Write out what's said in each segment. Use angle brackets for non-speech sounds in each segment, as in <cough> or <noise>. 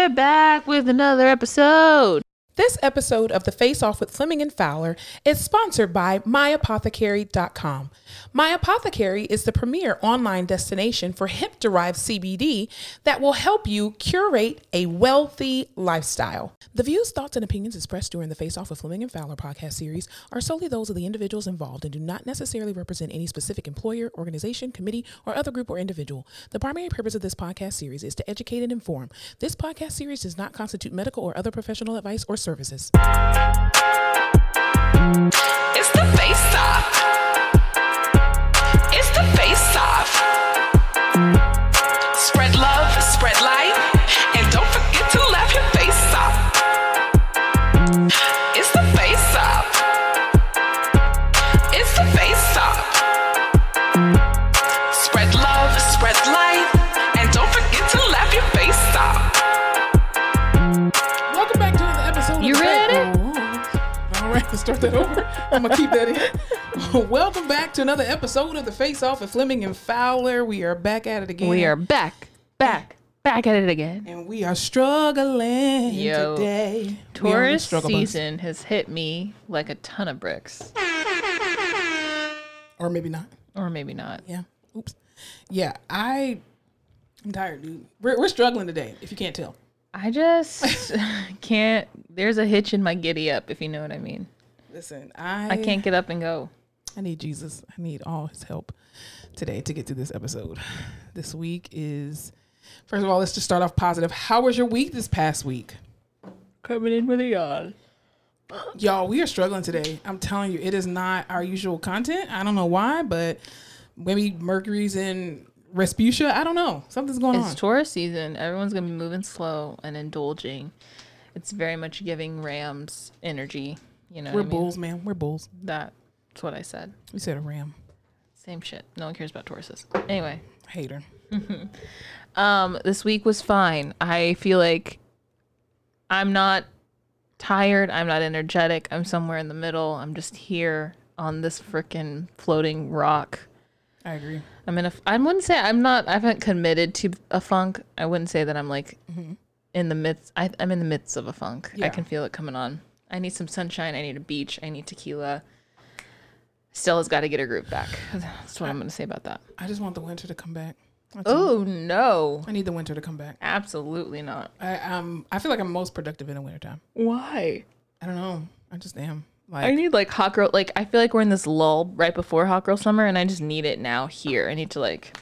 We're back with another episode. This episode of The Face Off with Fleming and Fowler is sponsored by MyApothecary.com. My Apothecary is the premier online destination for hemp derived CBD that will help you curate a wealthy lifestyle. The views, thoughts, and opinions expressed during the Face Off with Fleming and Fowler podcast series are solely those of the individuals involved and do not necessarily represent any specific employer, organization, committee, or other group or individual. The primary purpose of this podcast series is to educate and inform. This podcast series does not constitute medical or other professional advice or services. It's the face off. Start that over. I'm gonna keep that in. <laughs> Welcome back to another episode of the Face Off with Fleming and Fowler. We are back at it again. We are back, back, back at it again. and we are struggling Yo, today. We on the Taurus season has hit me like a ton of bricks, or maybe not. or maybe not. Yeah. Oops. Yeah, I. I'm tired, dude. We're, we're struggling today. If you can't tell. I just <laughs> can't. There's a hitch in my giddy up, if you know what I mean. Listen, I I can't get up and go. I need Jesus. I need all his help today to get through this episode. This week is, first of all, let's just start off positive. How was your week this past week? Coming in with a yawn. Y'all, we are struggling today. I'm telling you, it is not our usual content. I don't know why, but maybe Mercury's in Respucia. I don't know. Something's going on. It's on. Taurus season. Everyone's gonna be moving slow and indulging. It's very much giving Rams energy. You know, We're what I mean? bulls, man. We're bulls. That's what I said. We said a ram. Same shit. No one cares about Tauruses. Anyway, Hater. <laughs> um, this week was fine. I feel like I'm not tired. I'm not energetic. I'm somewhere in the middle. I'm just here on this freaking floating rock. I agree. I'm in a. I wouldn't say I'm not. I haven't committed to a funk. I wouldn't say that I'm like in the midst. I, I'm in the midst of a funk. I can feel it coming on. I need some sunshine. I need a beach. I need tequila. Stella's got to get her group back. <sighs> That's what I'm going to say about that. I just want the winter to come back. Oh no, I need the winter to come back. absolutely not. I um I feel like I'm most productive in the wintertime. Why? I don't know. I just am. Like I need like hot girl. Like I feel like we're in this lull right before hot girl summer, and I just need it now here. I need to like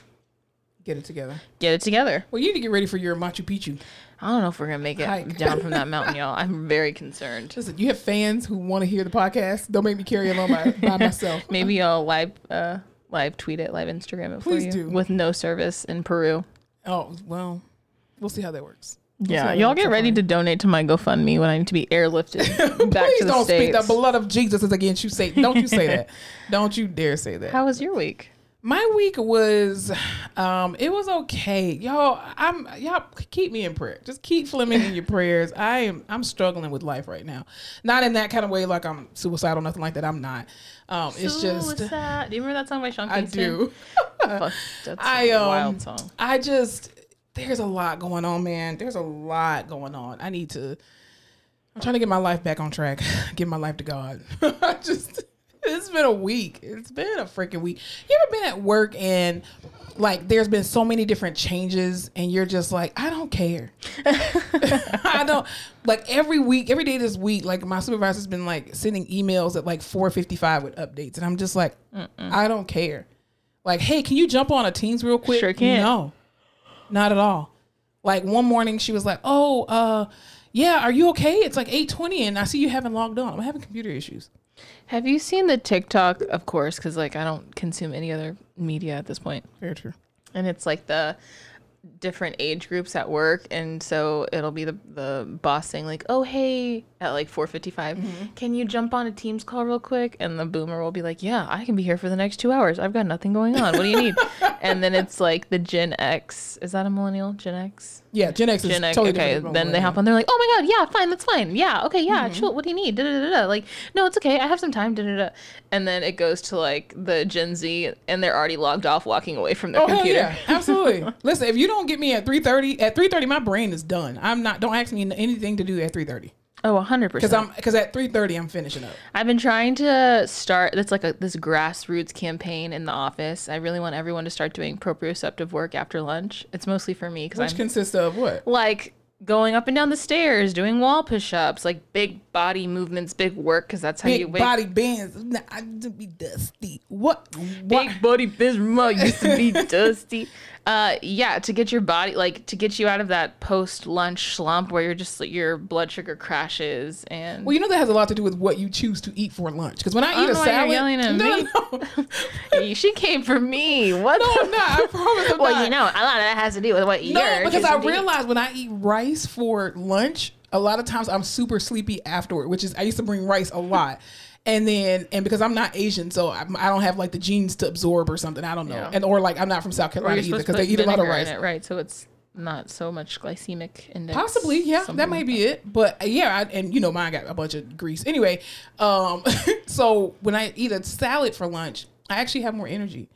get it together. get it together. Well, you need to get ready for your Machu Picchu. I don't know if we're gonna make it Hike. down from that <laughs> mountain, y'all. I'm very concerned. Listen, you have fans who want to hear the podcast. Don't make me carry along by, by <laughs> myself. Maybe I'll live uh live tweet it, live Instagram it for Please you do. with no service in Peru. Oh well, we'll see how that works. We'll Yeah, y'all get ready to donate to my GoFundMe when I need to be airlifted <laughs> back Please to the don't speak the blood of Jesus is against you. Say, don't you say that. Don't you dare say that. How was your week? My week was, um, it was okay, y'all. I'm y'all keep me in prayer. Just keep Fleming in your <laughs> prayers. I am I'm struggling with life right now. Not in that kind of way, like I'm suicidal, nothing like that. I'm not. Um, it's just Suicide. Do you remember that song by Sean I do. <laughs> Fuck, that's I a um, wild song. I just there's a lot going on, man. There's a lot going on. I need to. I'm trying to get my life back on track. <laughs> Give my life to God. I just it's been a week. It's been a freaking week. You ever been at work and like there's been so many different changes and you're just like I don't care. <laughs> I don't like every week, every day this week. Like my supervisor's been like sending emails at like 4:55 with updates, and I'm just like, I don't care. Like, hey, can you jump on a Teams real quick? Sure can. No, not at all. Like one morning, she was like, "Oh, uh, yeah, are you okay? It's like 8:20, and I see you haven't logged on. I'm having computer issues." Have you seen the TikTok? Of course, because like I don't consume any other media at this point. Very true. and it's like the different age groups at work and so it'll be the the boss saying like oh hey at like 4:55 mm-hmm. can you jump on a teams call real quick? And the boomer will be like yeah I can be here for the next 2 hours. I've got nothing going on. What do you need? <laughs> And then it's like the Gen X. Is that a millennial? Gen X? Yeah, Gen X is Gen X totally okay. then they hop on they're like oh my god yeah fine that's fine. Yeah okay yeah mm-hmm. chill what do you need? Da, da, da, like no it's okay I have some time and then it goes to like the Gen Z and they're already logged off walking away from their Oh computer. yeah, absolutely. <laughs> Listen, if you don't don't get me at three thirty, at three thirty, my brain is done. I'm not. Don't ask me anything to do at three thirty Oh, 100%. because I'm because at three thirty I'm finishing up. I've been trying to start. That's like a this grassroots campaign in the office. I really want everyone to start doing proprioceptive work after lunch. It's mostly for me because Which I'm consists of what? like going up and down the stairs, doing wall push-ups, like big body movements, big work because that's how you Big wake. body bands. Nah, I just be dusty. What? what? Big body Bismarck used to be <laughs> dusty. Uh, yeah, to get your body like to get you out of that post-lunch slump where you're just like your blood sugar crashes and Well, you know that has a lot to do with what you choose to eat for lunch. Because when I, I eat a salad, yelling at <laughs> no, me. no, <laughs> she came for me. What? no, the I'm not. I promise I'm Well, not. you know, a lot of that has to do with what No, you're because I choosing to eat. realize when I eat rice for lunch, a lot of times I'm super sleepy afterward. Which is I used to bring rice a lot, and then and because I'm not Asian, so I'm, I don't have like the genes to absorb or something. I don't know, Yeah. and or like I'm not from South Carolina either because they eat a lot of rice. it, right? So it's not so much glycemic index. Possibly, yeah, that might like be it. But uh, yeah, I, and you know, mine got a bunch of grease. Anyway, um, <laughs> so when I eat a salad for lunch, I actually have more energy.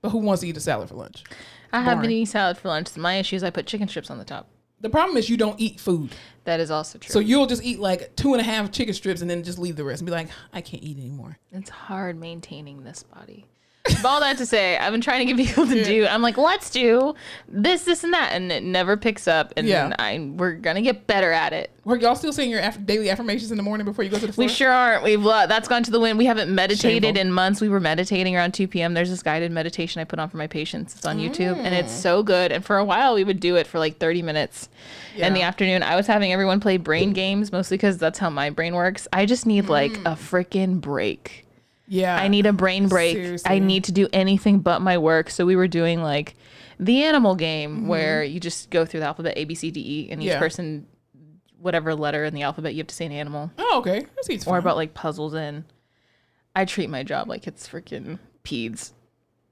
But who wants to eat a salad for lunch? I have been eating salad for lunch. My issue is I put chicken strips on the top. The problem is you don't eat food. That is also true. So you'll just eat like two and a half chicken strips and then just leave the rest and be like, I can't eat anymore. it's hard maintaining this body. All that to say, I've been trying to get people to do. I'm like, let's do this, this, and that, and it never picks up. And Yeah. I we're gonna get better at it. Were y'all still saying your aff- daily affirmations in the morning before you go to the floor? We sure aren't. We've uh, that's gone to the wind. We haven't meditated Shameful. in months. We were meditating around 2 p.m. There's this guided meditation I put on for my patients. It's on YouTube, and it's so good. And for a while, we would do it for like 30 minutes in the Yeah. afternoon. I was having everyone play brain games, mostly because that's how my brain works. I just need like a freaking break. Yeah. I need a brain break. Seriously. I need to do anything but my work. So we were doing like the animal game mm-hmm. where you just go through the alphabet A B C D E, and each Yeah. person, whatever letter in the alphabet, you have to say an animal Oh, okay. Seems fun. or about like puzzles and I treat my job like it's freaking peds.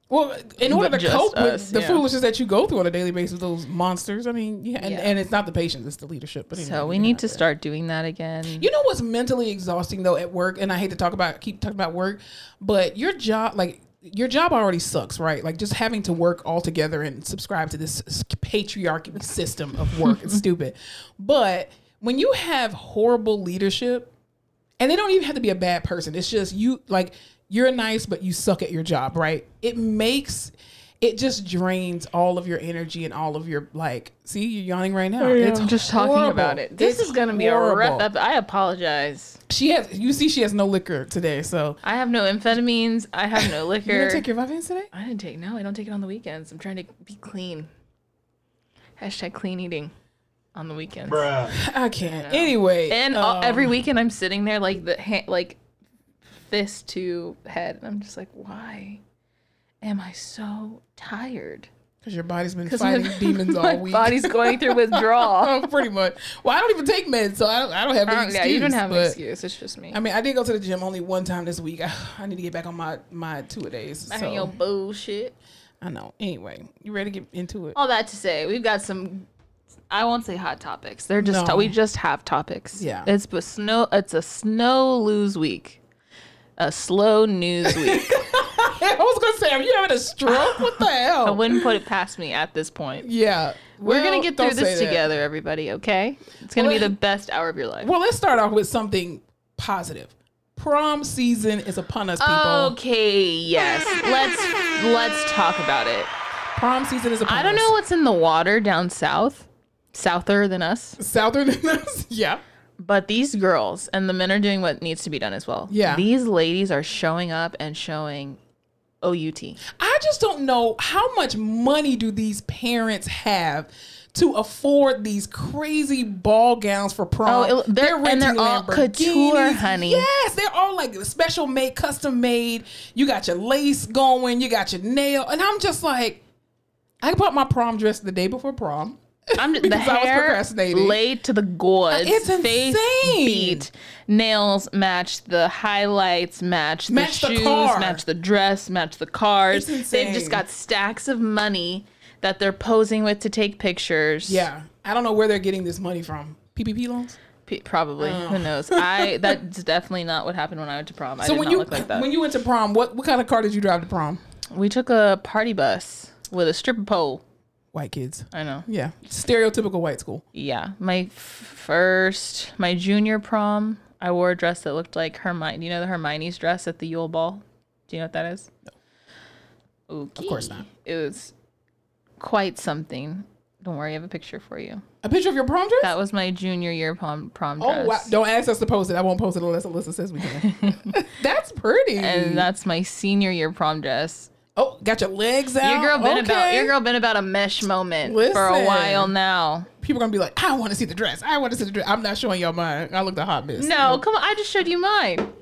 Well, in order to cope with the yeah. foolishness that you go through on a daily basis, those monsters. I mean, yeah, and, Yeah. and it's not the patients, it's the leadership. But anyway, So we need to that. start doing that again. You know what's mentally exhausting though at work, and I hate to talk about keep talking about work, but your job like your job already sucks, right? Like just having to work all together and subscribe to this patriarchy system of work is <laughs> stupid. But when you have horrible leadership, and they don't even have to be a bad person, it's just you like you're nice, but you suck at your job, right? It makes it just drains all of your energy and all of your like. See, you're yawning right now. it's I'm just talking about it. This It's is gonna be horrible. a rough. ep- I apologize. She has. You see, she has no liquor today. So I have no amphetamines. I have no <laughs> liquor. you liquor. didn't take your vitamins today. I didn't take no. I don't take it on the weekends. I'm trying to be clean. Hashtag clean eating on the weekends. <laughs> I can't. Anyway, And um, every weekend I'm sitting there like the ha- like fist to head, and I'm just like, why am I so tired? because your body's been fighting my- <laughs> demons all my week. body's going through withdrawal. <laughs> pretty much. Well, I don't even take meds, so I don't. I don't have any excuse. yeah, you don't have an excuse. It's just me. I mean, I did go to the gym only one time this week. I, <sighs> I need to get back on my my two a days. I So your bullshit. I know. Anyway, you ready to get into it? All that to say, we've got some. I won't say hot topics. They're just No. we just have topics. Yeah. It's a snow. It's a snow lose week. A slow news week. <laughs> I was gonna say, are you having a stroke? What the <laughs> hell? I wouldn't put it past me at this point. Yeah, We're gonna get through this say that. together, everybody. Okay? It's gonna Well, be the best hour of your life. Well, let's start off with something positive. Prom season is upon us, people. Okay. Yes. Let's let's talk about it. Prom season is upon us. I don't us. know what's in the water down south, souther than us. Souther than <laughs> us. Yeah. But these girls and the men are doing what needs to be done as well. Yeah. These ladies are showing up and showing OUT. I just don't know how much money do these parents have to afford these crazy ball gowns for prom. Oh, it- they're- and they're all couture, honey. Yes, they're all like special made, custom made. You got your lace going, you got your nail, and I'm just like, I bought my prom dress the day before prom. I'm <laughs> just, the Because I was hair procrastinating. laid to the goods. It's Face insane. beat. Nails match the highlights, match, Match the the shoes, car. match the dress, match the cars. They've just got stacks of money that they're posing with to take pictures. Yeah, I don't know where they're getting this money from. PPP loans. P- probably. Oh. Who knows? I <laughs> that's definitely not what happened when I went to prom. I So did when not you look like that. when you went to prom, what what kind of car did you drive to prom? we took a party bus with a stripper pole. White kids. I know. Yeah, stereotypical white school. Yeah, my f- first, my junior prom, I wore a dress that looked like Hermione. You know the Hermione's dress at the Yule Ball? Do you know what that is? No. Okay. Of course not. It was quite something. Don't worry, I have a picture for you. A picture of your prom dress? That was my junior year prom prom dress. oh wow! Don't ask us to post it. I won't post it unless Alyssa says we can. <laughs> <laughs> That's pretty. And that's my senior year prom dress. Oh, got your legs out. Your girl been about your girl been about a mesh moment for a while now. People gonna be like, I want to see the dress. I want to see the dress. I'm not showing y'all mine. I looked a hot mess. No, come on, I just showed you mine.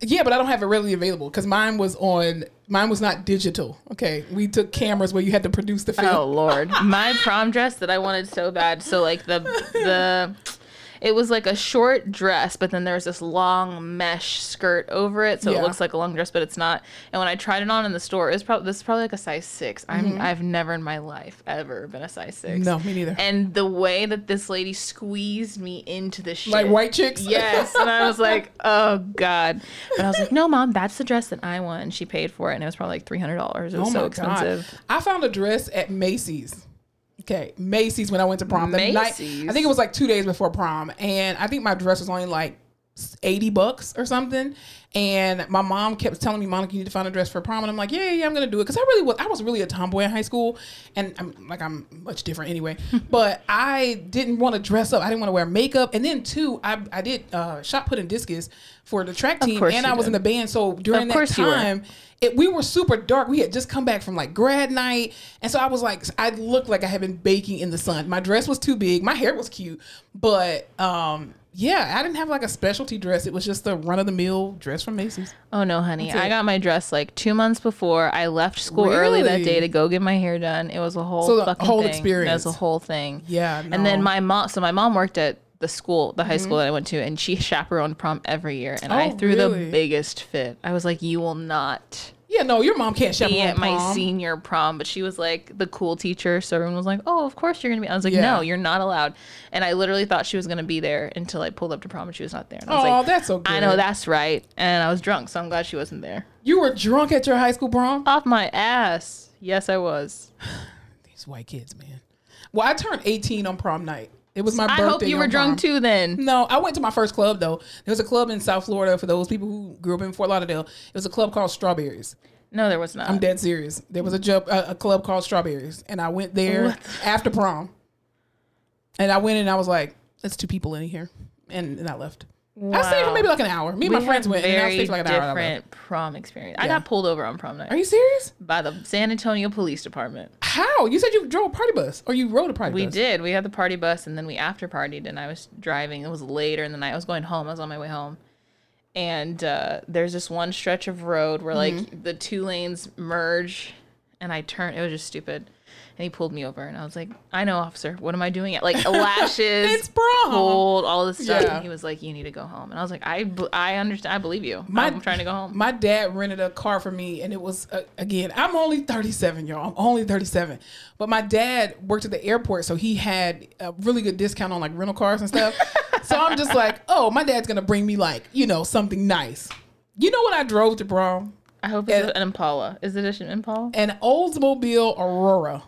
Yeah, but I don't have it readily available because mine was on. Mine was not digital. Okay, we took cameras where you had to produce the film. Oh lord, my prom dress that I wanted so bad. So like the the <laughs> it was like a short dress, but then there was this long mesh skirt over it, so Yeah. it looks like a long dress, but it's not. And when I tried it on in the store, it was probably this is probably like a size 6 I'm I've never in my life ever been a size six. Mm-hmm. No, me neither. And the way that this lady squeezed me into the shit, Like white chicks? Yes, and I was like, <laughs> oh god. But I was like, no, mom, that's the dress that I want. And she paid for it, and it was probably like three hundred dollars. It was so expensive. I found a dress at Macy's. Okay, Macy's when I went to prom. The night, Macy's? I think it was like two days before prom, and I think my dress was only like eighty bucks or something. And my mom kept telling me, "Monica, you need to find a dress for prom." And I'm like, "Yeah, yeah, I'm gonna do it." Because I really was, I was really a tomboy in high school, and I'm like, I'm much different anyway. <laughs> but I didn't want to dress up. I didn't want to wear makeup. And then two, I I did uh, shot put and discus for the track team, and I was in the band. So during that course you were. time it, we were super dark. We had just come back from like grad night, and so I was like, I looked like I had been baking in the sun. My dress was too big. My hair was cute, but um, yeah, I didn't have like a specialty dress. It was just a run of the mill dress from Macy's. Oh no, honey. I got my dress like two months before I left school early that day to go get my hair done. It was a whole So fucking whole thing. experience. It was a whole thing. Yeah, And then my mom so my mom worked at the school, the high school that I went to, and she chaperoned prom every year. And I Mm-hmm. Oh, threw really? the biggest fit. I was like, You will not Yeah, no, your mom can't chaperone at my senior prom, but she was like the cool teacher. So everyone was like, "Oh, of course you're gonna be." I was like, Yeah. "No, you're not allowed." And I literally thought she was gonna be there until I pulled up to prom and she was not there. And I was Oh, like, that's so I know that's right. And I was drunk, so I'm glad she wasn't there. You were drunk at your high school prom. Off my ass. Yes, I was. <sighs> These white kids, man. Well, I turned 18 on prom night. It was my I birthday. hope you were on drunk too then. No, I went to my first club though. There was a club in South Florida for those people who grew up in Fort Lauderdale. It was a club called Strawberries. No, there was not. I'm dead serious. There was a, jub, a, a club called Strawberries, and I went there What after prom. And I went in and I was like, "That's two people in here," and, and I left. I stayed for maybe like an hour. Me and my friends went, and I stayed for like an hour. and different prom experience. I got pulled over on prom night Are you serious? by the San Antonio Police Department. How? You said you drove a party bus, or you rode a party We bus? We did. We had the party bus, and then we after partied, and I was driving. It was later in the night. I was going home. I was on my way home, and uh, there's this one stretch of road where Mm-hmm. like the two lanes merge, and I turned. It was just stupid, and he pulled me over, and I was like, "I know, officer. What am I doing?" At like <laughs> lashes, It's prom. cold, all this stuff. Yeah. And he was like, "You need to go home," and I was like, "I I understand. I believe you. My- I'm trying to go home." My dad rented a car for me, and it was uh, again. I'm only 37, y'all. I'm only 37, but my dad worked at the airport, so he had a really good discount on like rental cars and stuff. <laughs> so I'm just like, oh, my dad's gonna bring me like you know something nice. You know what I drove to prom? I hope it's and- an Impala. Is it an Impala? An Oldsmobile Aurora.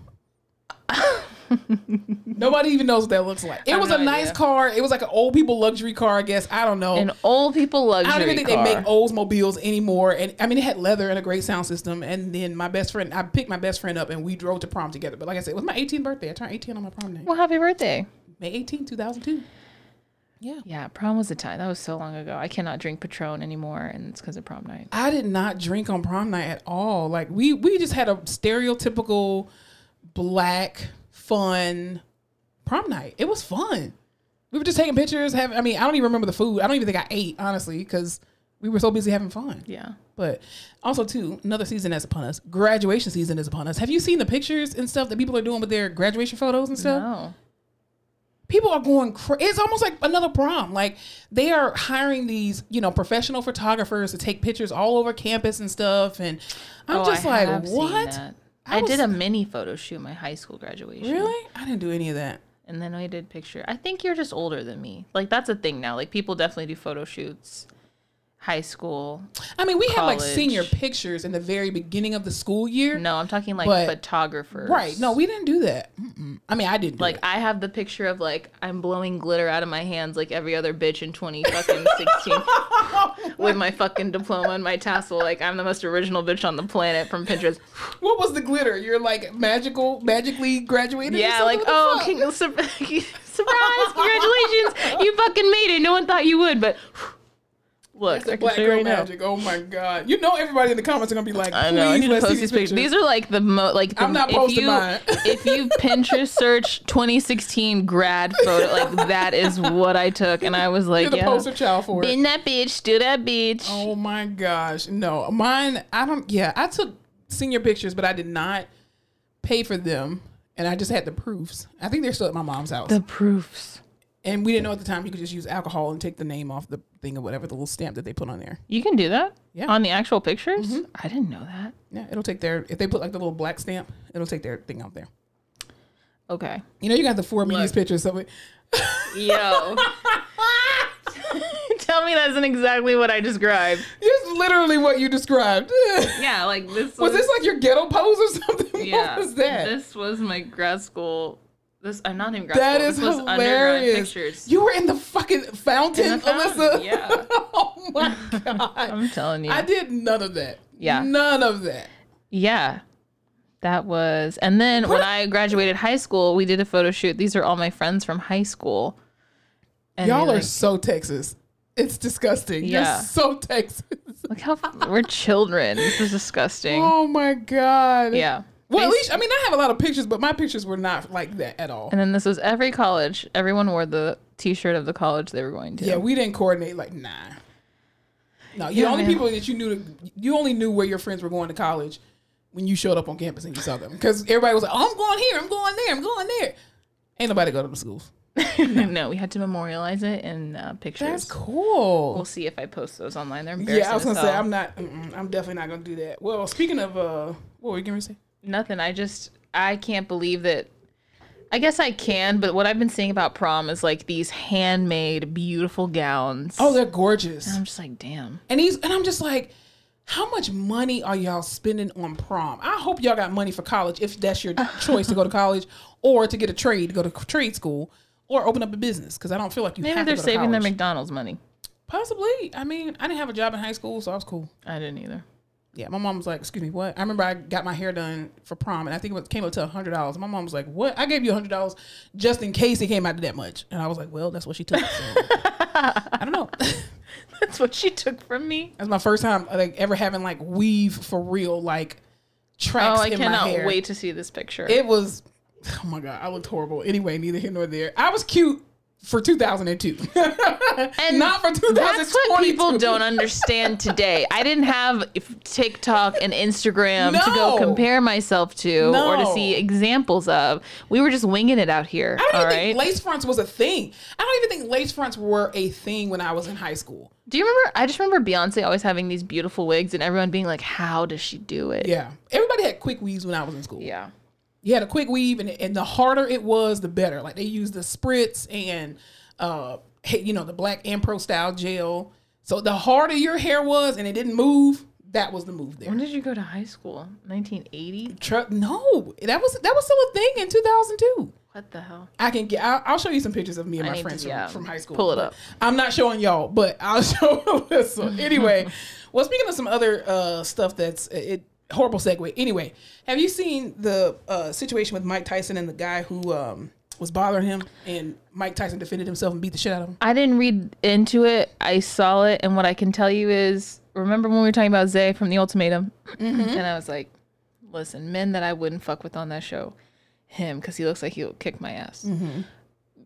<laughs> Nobody even knows what that looks like. It was no a nice idea. car. It was like an old people luxury car, I guess. I don't know. An old people luxury car. I don't even think car. they make Oldsmobiles anymore. And I mean, it had leather and a great sound system. And then my best friend, I picked my best friend up and we drove to prom together. But like I said, it was my 18th birthday. I turned 18 on my prom night. Well, happy birthday. May 18, 2002. Yeah. Yeah, prom was a time. That was so long ago. I cannot drink Patron anymore, and it's because of prom night. I did not drink on prom night at all. Like we we just had a stereotypical black fun prom night. It was fun. We were just taking pictures. Have I mean, I don't even remember the food. I don't even think I ate honestly because we were so busy having fun. Yeah. But also too, another season that's upon us. Graduation season is upon us. Have you seen the pictures and stuff that people are doing with their graduation photos and stuff? No. People are going. crazy. it's almost like another prom. Like they are hiring these, you know, professional photographers to take pictures all over campus and stuff. And I'm Oh, just I like, what? I I, did a mini photo shoot my high school graduation. Really? I didn't do any of that. And then I did picture. I think you're just older than me. Like that's a thing now. Like people definitely do photo shoots. High school. I mean, we had like senior pictures in the very beginning of the school year. No, I'm talking like But- photographers. Right. No, we didn't do that. Mm-mm. I mean, I didn't. Do Like it. I have the picture of like I'm blowing glitter out of my hands like every other bitch in 20 fucking 16 <laughs> with my fucking diploma and my tassel. Like I'm the most original bitch on the planet from Pinterest. what was the glitter? You're like magical, magically graduated. Yeah, like oh, king, sur- <laughs> surprise, congratulations, you fucking made it. No one thought you would, but look, That's I black girl right now. magic. Oh my god! You know everybody in the comments are gonna be like, I know. "Please, need to let's post these pictures. These are like the most. like. The, I'm not if posting you, mine. <laughs> if you Pinterest search 2016 grad photo, like that is what I took, and I was like, You're the yeah, poster child for it. In that bitch, still that bitch. Oh my gosh. No, mine, I don't, yeah, I took senior pictures, but I did not pay for them. And I just had the proofs. I think they're still at my mom's house. The proofs. and we didn't know at the time you could just use alcohol and take the name off the thing or whatever, the little stamp that they put on there. You can do that. Yeah. Mm-hmm. On the actual pictures. I didn't know that. Yeah, it'll take their, if they put like the little black stamp, it'll take their thing out there. Okay. You know, you got the four me pictures. So it, Yo. <laughs> <laughs> Tell me that isn't exactly what I described. it's literally what you described. <laughs> Yeah, like this Was this like your ghetto pose or something? yeah. What was that? This was my grad school. This I'm not even grad that school. is this was undergrad hilarious. pictures. You were in the fucking fountain, In the fountain, Alyssa. yeah. <laughs> oh my god. I'm telling you. I did none of that. Yeah. None of that. Yeah. That was, and then when I graduated high school, we did a photo shoot. These are all my friends from high school. And Y'all are like, so Texas. It's disgusting. Yeah. You're so Texas. look how we're children. This is disgusting. Oh my god. Yeah. Well, at least I mean I have a lot of pictures, but my pictures were not like that at all. And then this was every college. Everyone wore the T-shirt of the college they were going to. Yeah, we didn't coordinate. Like, nah. No, you Yeah, the only man. people that you knew, you only knew where your friends were going to college when you showed up on campus and you saw them. Because everybody was like, oh, I'm going here, I'm going there, I'm going there. Ain't nobody go to the schools. <laughs> no, we had to memorialize it in uh, pictures. That's cool. We'll see if I post those online. They're embarrassing. yeah, I was gonna say. I'm not. I'm definitely not gonna do that. Well, speaking of, uh, what were you gonna say? Nothing. I just I can't believe that. I guess I can, but what I've been seeing about prom is like these handmade, beautiful gowns. Oh, they're gorgeous. I'm just like, damn. And he's and I'm just like, how much money are y'all spending on prom? I hope y'all got money for college if that's your <laughs> choice to go to college or to get a trade, go to trade school, or open up a business. Because I don't feel like you Maybe have they're to go to saving their. McDonald's money. Possibly. I mean, I didn't have a job in high school, so I was cool. I didn't either. Yeah, my mom was like, "Excuse me, what?" I remember I got my hair done for prom, and I think it came up to hundred dollars. My mom was like, "What?" I gave you hundred dollars just in case it came out to that much, and I was like, "Well, that's what she took." So. I don't know. <laughs> That's what she took from me. That's my first time like ever having like weave for real, like tracks Oh, I in my cannot wait to see this picture. It was, oh my god, I looked horrible. Anyway, neither here nor there. I was cute for 2002, <laughs> and not for 2022. That's what people don't understand today. I didn't have TikTok and Instagram to go compare myself to or to see examples of. We were just winging it out here. I don't all even right. think lace fronts was a thing. I don't even think lace fronts were a thing when I was in high school. Do you remember? I just remember Beyonce always having these beautiful wigs and everyone being like, "How does she do it?" Yeah, everybody had quick weaves when I was in school. Yeah. You had a quick weave, and, and the harder it was, the better. Like they used the spritz and uh, you know, the black Ampro style gel. So the harder your hair was, and it didn't move, that was the move there. When did you go to high school? 1980? Tru- no, that was that was still a thing in 2002. What the hell? I can get. I'll, I'll show you some pictures of me and I my need to- friends yeah, from, from high school. pull it up. I'm not showing y'all, but I'll <laughs> show Alyssa. Anyway, <laughs> well, speaking of some other uh, stuff that's it horrible segue. Anyway, have you seen the uh, situation with Mike Tyson and the guy who um, was bothering him, and Mike Tyson defended himself and beat the shit out of him? I didn't read into it. I saw it, and what I can tell you is, remember when we were talking about Zay from The Ultimatum, Mm-hmm. and I was like, listen, men that I wouldn't fuck with on that show, him, because he looks like he'll kick my ass. Mm-hmm.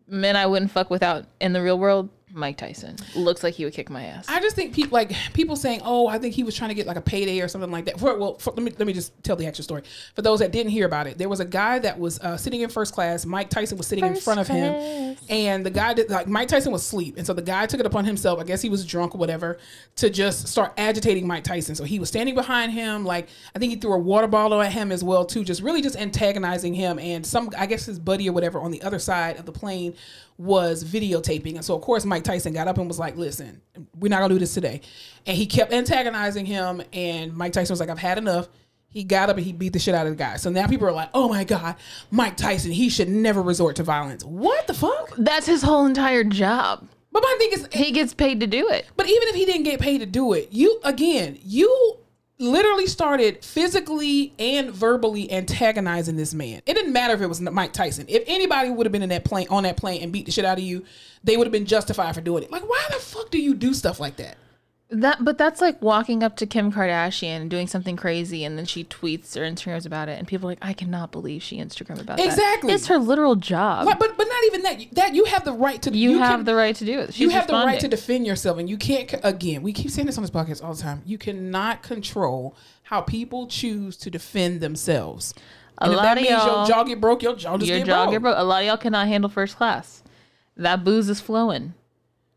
Men I wouldn't fuck without in the real world, Mike Tyson looks like he would kick my ass. I just think people like people saying, "Oh, I think he was trying to get like a payday or something like that." For, well, for, let me let me just tell the actual story for those that didn't hear about it. There was a guy that was uh, sitting in first class. Mike Tyson was sitting in First front of him, class. and the guy did like Mike Tyson was asleep, and so the guy took it upon himself. I guess he was drunk or whatever to just start agitating Mike Tyson. So he was standing behind him, like I think he threw a water bottle at him as well too, just really just antagonizing him. And some I guess his buddy or whatever on the other side of the plane was videotaping, and so of course Mike Tyson got up and was like, "Listen, we're not gonna do this today," and he kept antagonizing him. And Mike Tyson was like, "I've had enough." He got up and he beat the shit out of the guy. So now people are like, "Oh my god, Mike Tyson, he should never resort to violence." What the fuck? That's his whole entire job. But my thing is, He gets paid to do it. but even if he didn't get paid to do it, you again, you literally started physically and verbally antagonizing this man. It didn't matter if it was Mike Tyson. If anybody would have been in that plane on that plane and beat the shit out of you, they would have been justified for doing it. Like, why the fuck do you do stuff like that? That, but that's like walking up to Kim Kardashian and doing something crazy, and then she tweets or Instagrams about it, and people are like, "I cannot believe she Instagram about that." Exactly. it's her literal job. But but, but not even that. That you have the right to. you, have can- the right to do it. She's you have the right to defend yourself, and you can't. Again, we keep saying this on this podcast all the time. You cannot control how people choose to defend themselves. A And if lot that of means y'all- your jaw get broke, your jaw just Your get jaw broke. get broke. A lot of y'all cannot handle first class. That booze is flowing.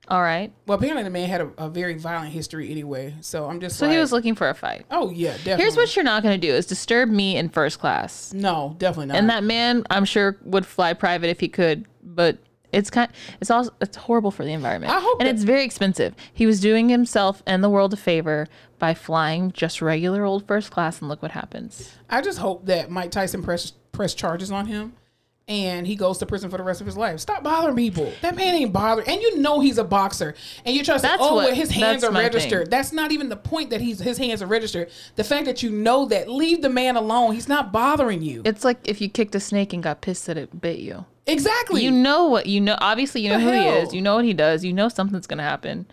All right. Well, apparently the man had a, a very violent history anyway. So I'm just So like, he was looking for a fight. oh yeah, definitely. Here's what you're not going to do: is disturb me in first class. no, definitely not. And that man, I'm sure, would fly private if he could, but it's kind. It's also it's horrible for the environment. I hope and that- it's very expensive. He was doing himself and the world a favor by flying just regular old first class, and look what happens. I just hope that Mike Tyson press press charges on him. And he goes to prison for the rest of his life. Stop bothering people. That man ain't bothering. And you know he's a boxer. And you're trying to say, That's oh, what- well, his hands are registered. thing. That's not even the point that he's his hands are registered. The fact that you know that, leave the man alone. He's not bothering you. It's like if you kicked a snake and got pissed that it bit you. exactly. You know what you know. Obviously, you know The who he is. You know what he does. You know something's gonna happen.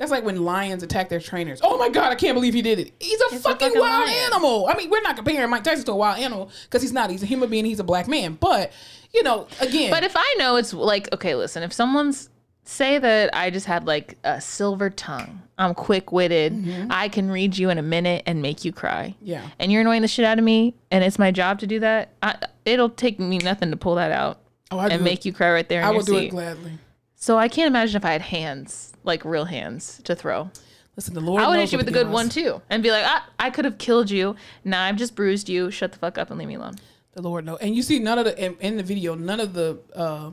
That's like when lions attack their trainers. Oh my god, I can't believe he did it. He's a a fucking, fucking wild lion. animal. I mean, we're not comparing Mike Tyson to a wild animal because he's not. He's a human being. He's a black man. But you know, again, But if I know it's like, okay, listen, if someone's say that I just had like a silver tongue, I'm quick witted, I can read you in a minute and make you cry. Mm-hmm. Yeah. And you're annoying the shit out of me, and it's my job to do that. I, it'll take me nothing to pull that out oh, I and do make you cry right there in I will do it gladly. So I can't imagine if I had hands, like real hands, to throw. Listen, the Lord. I would hit you with a the good one too, and be like, I, I could have killed you. Now I've just bruised you. Shut the fuck up and leave me alone. The Lord knows. And you see, none of the in, in the video, none of the uh,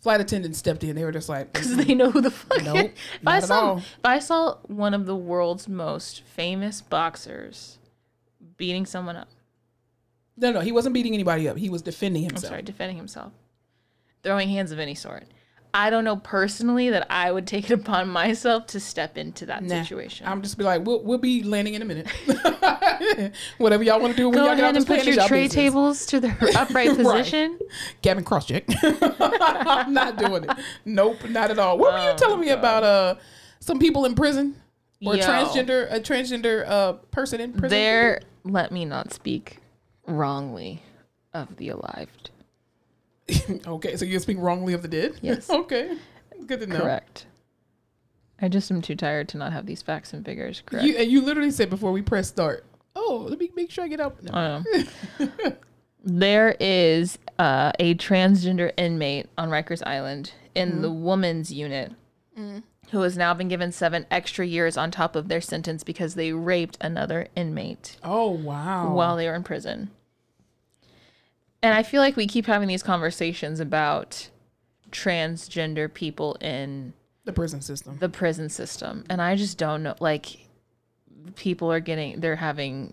flight attendants stepped in. They were just like, <laughs> because they know who the fuck. Nope, <laughs> if I saw, all. if I saw one of the world's most famous boxers beating someone up, no, no, he wasn't beating anybody up. He was defending himself. I'm sorry, defending himself, throwing hands of any sort. I don't know personally that I would take it <laughs> upon myself to step into that Nah, situation. I'm just be like, we'll, we'll be landing in a minute. <laughs> Whatever y'all want to do when Go y'all ahead this and put your tray business. tables to their <laughs> upright Right. position. Gavin Crosscheck. I'm not doing it. Nope, not at all. What were you Oh, telling me about uh some people in prison or Yo. transgender a transgender uh person in prison? There, let me not speak wrongly of the alive. <laughs> okay, so you speak wrongly of the dead. Yes. <laughs> okay, good to know. Correct. I just am too tired to not have these facts and figures correct. You and you literally said before we press start. Oh, let me make sure I get out. No. <laughs> There is uh, a transgender inmate on Rikers Island in the woman's unit who has now been given seven extra years on top of their sentence because they raped another inmate Oh wow. while they were in prison. And I feel like we keep having these conversations about transgender people in the prison system. the prison system and i just don't know like people are getting they're having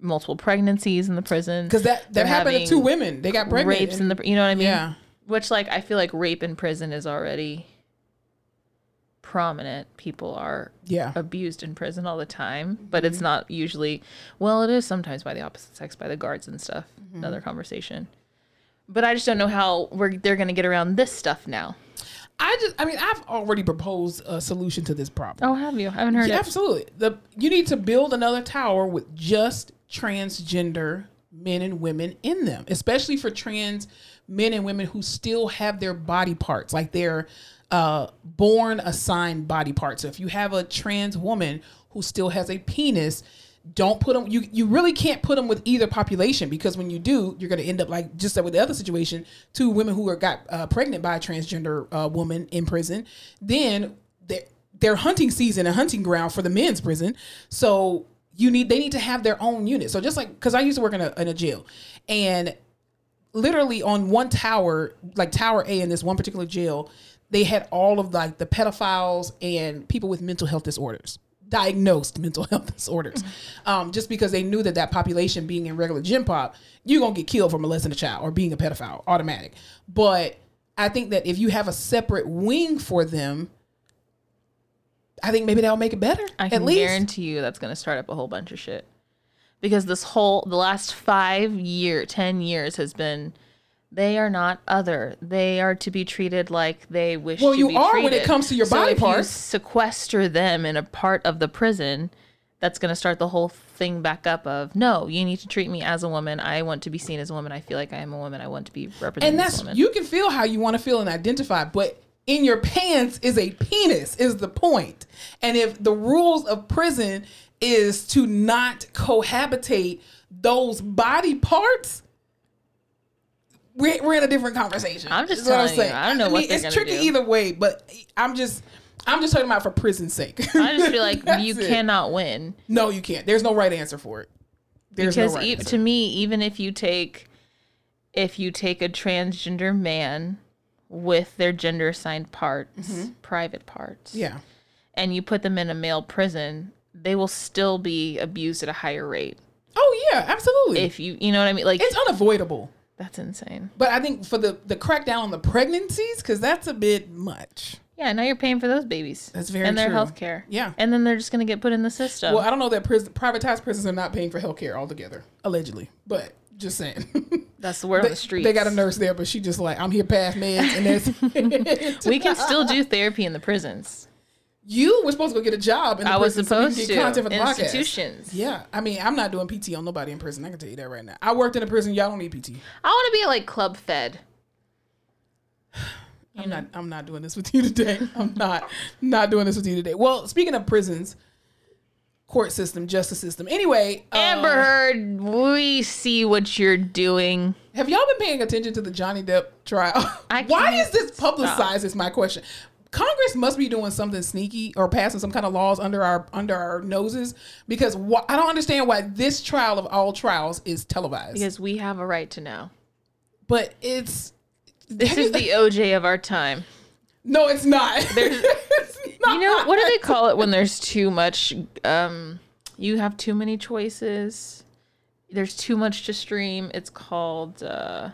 multiple pregnancies in the prison Because that that happened to two women. They got pregnant. rapes in the you know what i mean Yeah. which like i feel like rape in prison is already prominent people are Yeah. abused in prison all the time but Mm-hmm. it's not usually well it is sometimes by the opposite sex by the guards and stuff Mm-hmm. another conversation but i just don't know how we're they're going to get around this stuff now I just, I mean, I've already proposed a solution to this problem. oh have you i haven't heard Yeah, it absolutely. The you need to build another tower with just transgender men and women in them, especially for trans men and women who still have their body parts, like their uh, born assigned body parts. So if you have a trans woman who still has a penis, don't put them. You you really can't put them with either population because when you do, you're going to end up like just like with the other situation, two women who are got uh, pregnant by a transgender uh, woman in prison, then they're, they're hunting season and hunting ground for the men's prison. So you need they need to have their own unit. So just like because I used to work in a in a jail, and literally on one tower, like Tower A in this one particular jail, they had all of like the pedophiles and people with mental health disorders diagnosed mental <laughs> health disorders. Um, just because they knew that that population being in regular gym pop you're gonna get killed for molesting a child or being a pedophile automatic. But i think that if you have a separate wing for them i think maybe that'll make it better I at can least. guarantee you that's going to start up a whole bunch of shit. Because this whole the last 5 year, 10 years has been they are not other. They are to be treated like they wish Well, to you be are when it comes to your So body parts. sequester them in a part of the prison, that's going to start the whole thing back up of no, you need to treat me as a woman. I want to be seen as a woman. I feel like I am a woman. I want to be represented and as that's a woman. you can feel how you want to feel and identify but in your pants is a penis is the point and if the rules of prison is to not cohabitate those body parts we're, we're in a different conversation I'm just is what telling you, I don't know what they're it's tricky do. either way but i'm just i'm just talking about for prison's sake I just feel like <laughs> you it. cannot win. no you can't there's no right answer for it there's because no right e- to me even if you take if you take a transgender man with their gender assigned parts private parts Mm-hmm. yeah and you put them in a male prison they will still be abused at a higher rate. Oh yeah absolutely. If you you know what i mean? Like it's unavoidable. that's insane. But I think for the the crackdown on the pregnancies, because that's a bit much. yeah now you're paying for those babies. That's very true. and their health care Yeah. and then they're just going to get put in the system. Well, I don't know that prison, privatized prisons are not paying for health care altogether, allegedly. But just saying, <laughs> that's the word on the street they got a nurse there, but she just like, I'm here past meds, and that's <laughs> we can still do therapy in the prisons you were supposed to go get a job. In the i was prison so you supposed get to content for the podcast. institutions Yeah, I mean, I'm not doing PT on nobody in prison. I can tell you that right now. I worked in a prison. Y'all don't need PT. i want to be like club fed <sighs> I'm not. I'm not doing this with you today. <laughs> I'm not. Not doing this with you today. Well, speaking of prisons, court system, justice system. Anyway, uh, Amber Heard, we see what you're doing. Have y'all been paying attention to the Johnny Depp trial? <laughs> Why is this publicized? Is my question. Congress must be doing something sneaky or passing some kind of laws under our under our noses because wh- I don't understand why this trial of all trials is televised. Because we have a right to know. but it's This is the <laughs> OJ of our time. no, it's not. <laughs> It's not. You know, what do they call it when there's too much um you have too many choices? There's too much to stream. It's called uh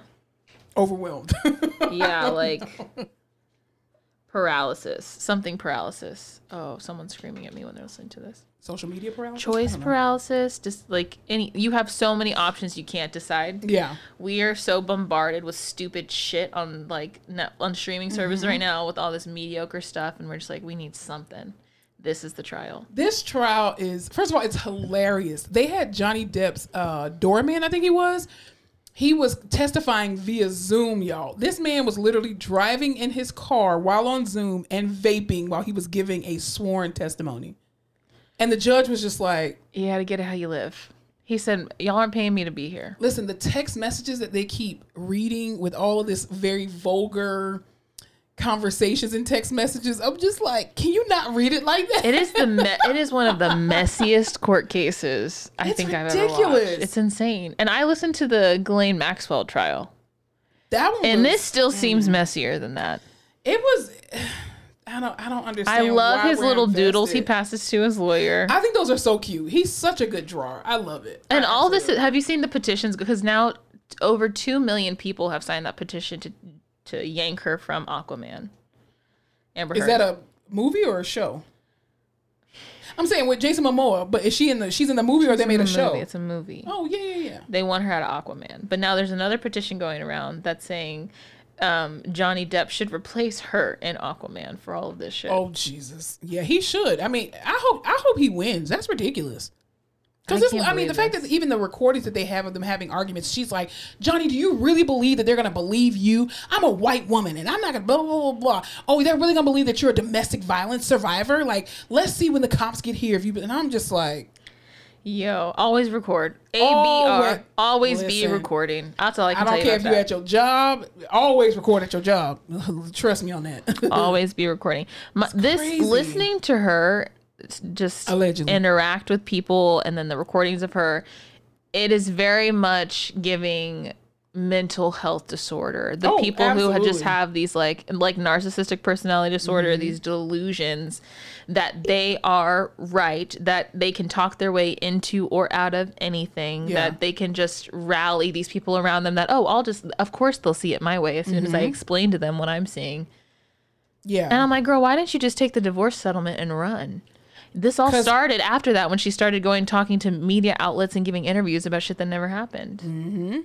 overwhelmed. <laughs> yeah, like paralysis. Something paralysis. Oh, someone's screaming at me when they're listening to this. Social media paralysis. Choice I don't know. paralysis, just like any you have so many options you can't decide. Yeah. we are so bombarded with stupid shit on like net, on streaming services Mm-hmm. right now with all this mediocre stuff and we're just like we need something this is the trial This trial is first of all, it's hilarious. They had Johnny Depp's uh, doorman, I think he was. He was testifying via Zoom, y'all. This man was literally driving in his car while on Zoom and vaping while he was giving a sworn testimony. And the judge was just like, you gotta get it how you live he said y'all aren't paying me to be here listen, the text messages that they keep reading with all of this very vulgar conversations and text messages, I'm just like, can you not read it like that? it is the me- <laughs> it is one of the messiest court cases i It's think i've ever ridiculous. watched it's insane and i listened to the Ghislaine maxwell trial that one and was- this still mm. seems messier than that It was. <sighs> I don't. I don't understand. i love his little doodles he passes to his lawyer I think those are so cute. He's such a good drawer. I love it. And I all this, have you seen the petitions? Because now over two million people have signed that petition to to yank her from Aquaman. Amber is Heard. that a movie or a show? I'm saying with Jason Momoa, but is she in the? She's in the movie or they made a It's show? movie. It's a movie. Oh yeah, yeah, yeah. They want her out of Aquaman, but now there's another petition going around that's saying um, Johnny Depp should replace her in Aquaman for all of this shit. Oh Jesus, yeah, he should. I mean, I hope. I hope he wins. That's ridiculous. Because I mean, the fact this. that even the recordings that they have of them having arguments, she's like, Johnny, do you really believe that they're gonna believe you? I'm a white woman, and I'm not gonna blah blah blah blah. blah. Oh, they're really gonna believe that you're a domestic violence survivor? Like, let's see when the cops get here. If you, and I'm just like, Yo, always record. ABR. Always- Always be recording. That's all I can I don't tell care you if you're at your job. Always record at your job. <laughs> Trust me on that. <laughs> always be recording. My, this listening to her just Allegedly. interact with people and then the recordings of her, it is very much giving mental health disorder. The Oh, people who had just have these like like narcissistic personality disorder, Mm-hmm. these delusions that they are right, that they can talk their way into or out of anything, Yeah. that they can just rally these people around them that oh, I'll just of course they'll see it my way as soon Mm-hmm. as I explain to them what I'm seeing. Yeah. And I'm like, girl, why didn't you just take the divorce settlement and run? This all started after that when she started going talking to media outlets and giving interviews about shit that never happened. Mm.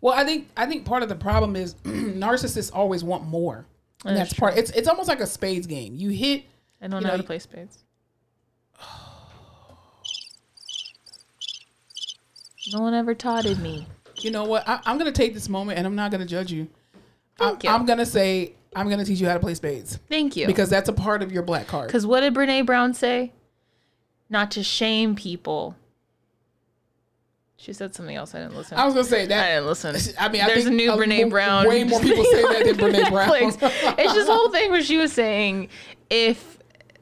Well, I think I think part of the problem is <clears throat> narcissists always want more. And that's part. It's it's almost like a spades game. You hit. I don't You know how to play spades. <sighs> No one ever taught it me. You know what? I, I'm gonna take this moment and I'm not gonna judge you. Thank I, you. I'm gonna say I'm gonna teach you how to play spades Thank you. because that's a part of your black card. Because what did Brene Brown say? Not to shame people. She said something else. I didn't listen. I was gonna say that. I didn't listen. I mean, I there's a new a Brene Brown. way more people say that than Brene <laughs> Brown. It's this whole thing where she was saying if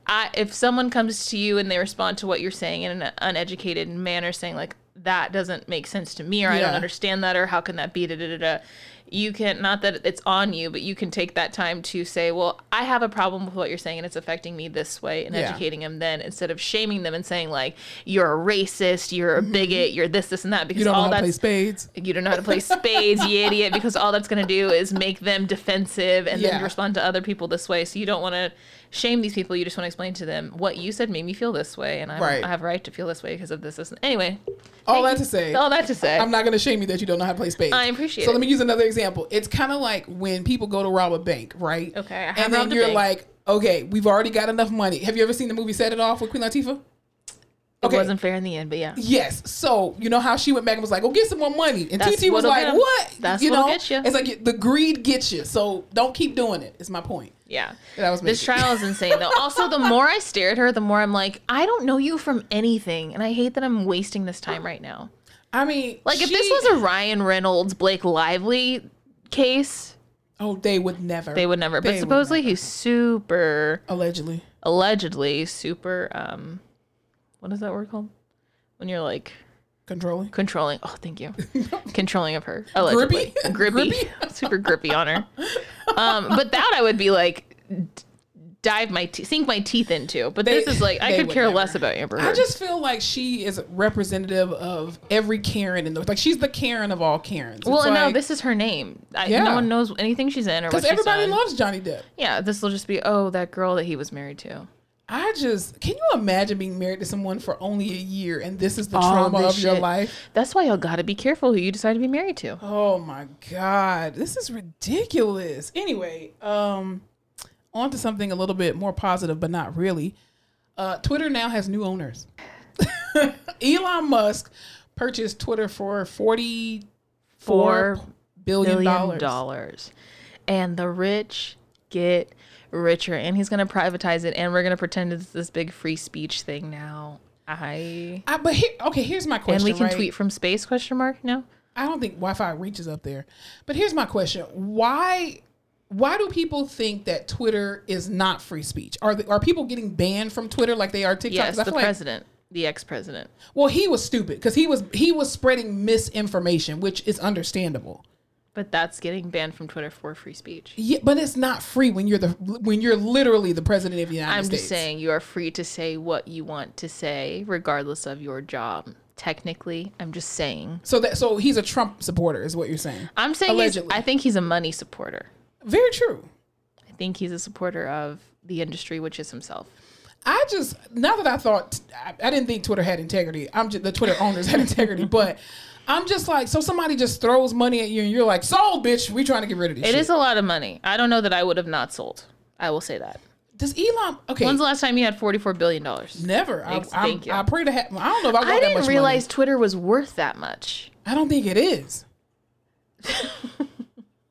I if someone comes to you and they respond to what you're saying in an uneducated manner, saying like that doesn't make sense to me or I don't understand that or how can that be da, da, da, da. You can not that it's on you, but you can take that time to say, "Well, I have a problem with what you're saying, and it's affecting me this way," and Yeah. educating them. Then instead of shaming them and saying like, "You're a racist, you're a bigot, you're this, this, and that," because Mm-hmm. You don't know all to that's spades. you don't know how to play spades, you idiot, because all that's going to do is make them defensive and Yeah. then respond to other people this way. So you don't want to shame these people. You just want to explain to them what you said made me feel this way, and I'm, Right. I have a right to feel this way because of this. this. Anyway, All that you. to say, all that to say, I'm not gonna shame you that you don't know how to play spades. I appreciate So it. let me use another example. It's kind of like when people go to rob a bank, right? Okay, I have and then you're bank. like, okay, we've already got enough money. Have you ever seen the movie Set It Off with Queen Latifah? Okay. it wasn't fair in the end, but yeah. Yes. So you know how she went back and was like, "Go get some more money," and That's TT was like. "What?" That's you what'll know, get ya. it's like the greed gets you. So don't keep doing it. Is my point. Yeah. That was this trial is insane though. <laughs> Also, the more I stare at her, the more I'm like, I don't know you from anything, and I hate that I'm wasting this time right now. I mean, Like if this was a Ryan Reynolds, Blake Lively case, oh, they would never. they would never. They But supposedly never. he's super, allegedly. allegedly super. Um, what is that word called? When you're like Controlling. controlling. Oh, thank you. <laughs> controlling of her. Allegedly. Grippy? Grippy. Grippy? <laughs> super grippy on her. <laughs> Um, but that I would be like. D- Dive my te- sink my teeth into, but this is like I could care never. less about Amber I just feel like she is representative of every Karen in the like. She's the Karen of all Karens. well, It's no, like- this is her name. I, Yeah. No one knows anything she's in or because everybody done. loves Johnny Depp. Yeah, this will just be oh that girl that he was married to. I just can you imagine being married to someone for only a year and this is the All trauma this of your life? That's why y'all gotta be careful who you decide to be married to. Oh my god, this is ridiculous. Anyway, um, on to something a little bit more positive, but not really. Uh, Twitter now has new owners. <laughs> Elon Musk purchased Twitter for forty four billion dollars. and the rich get richer, and he's gonna privatize it, and we're gonna pretend it's this big free speech thing now. I I, but here, okay, here's my question. and we can right? tweet from space? Question mark? No. I don't think Wi-Fi reaches up there. But here's my question: Why? Why do people think that Twitter is not free speech? Are the, are people getting banned from Twitter like they are TikTok? Yes, the like- president, the ex-president. well, he was stupid because he was he was spreading misinformation, which is understandable. But that's getting banned from Twitter for free speech. Yeah, but it's not free when you're the when you're literally the president of the United States. I'm just saying you are free to say what you want to say, regardless of your job. Technically, I'm just saying. So that so he's a Trump supporter, is what you're saying. I'm saying Allegedly. I think he's a money supporter. Very true. I think he's a supporter of the industry, which is himself. I just now that I thought I, I didn't think Twitter had integrity. I'm just the Twitter owners had <laughs> integrity, but I'm just like so somebody just throws money at you and you're like sold, bitch. We trying to get rid of this. It shit. is a lot of money. I don't know that I would have not sold. I will say that. Does Elon? Okay, When's the last time you had forty-four billion dollars? never. I, Thanks, I'm- thank you. I pray to have. I don't know if I I didn't realize Money. Twitter was worth that much. I don't think it is. <laughs>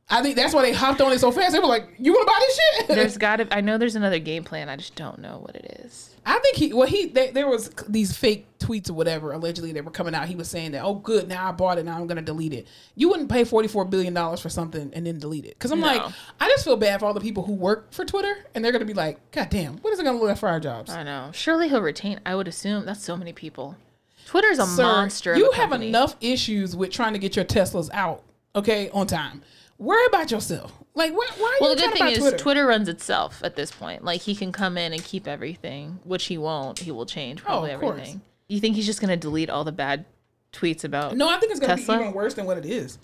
I think that's why they hopped on it so fast. They were like, "You want to buy this shit?" <laughs> There's got to. I know there's another game plan. I just don't know what it is. I think he well he they, there was these fake tweets or whatever allegedly they were coming out. He was saying that oh good now I bought it now I'm gonna delete it. You wouldn't pay forty four billion dollars for something and then delete it because I'm like I just feel bad for all the people who work for Twitter and they're gonna be like God damn what is it gonna look like for our jobs? I know. Surely he'll retain. I would assume that's so many people. Twitter's a Sir, monster. of you a have enough issues with trying to get your Teslas out okay, on time. Worry about yourself. Like, why, why are Well, the good thing is Twitter? Twitter? runs itself at this point. Like he can come in and keep everything, which he won't. He will change probably Oh, of course. everything. You think he's just gonna delete all the bad tweets about? No, I think it's gonna be even worse than what it is.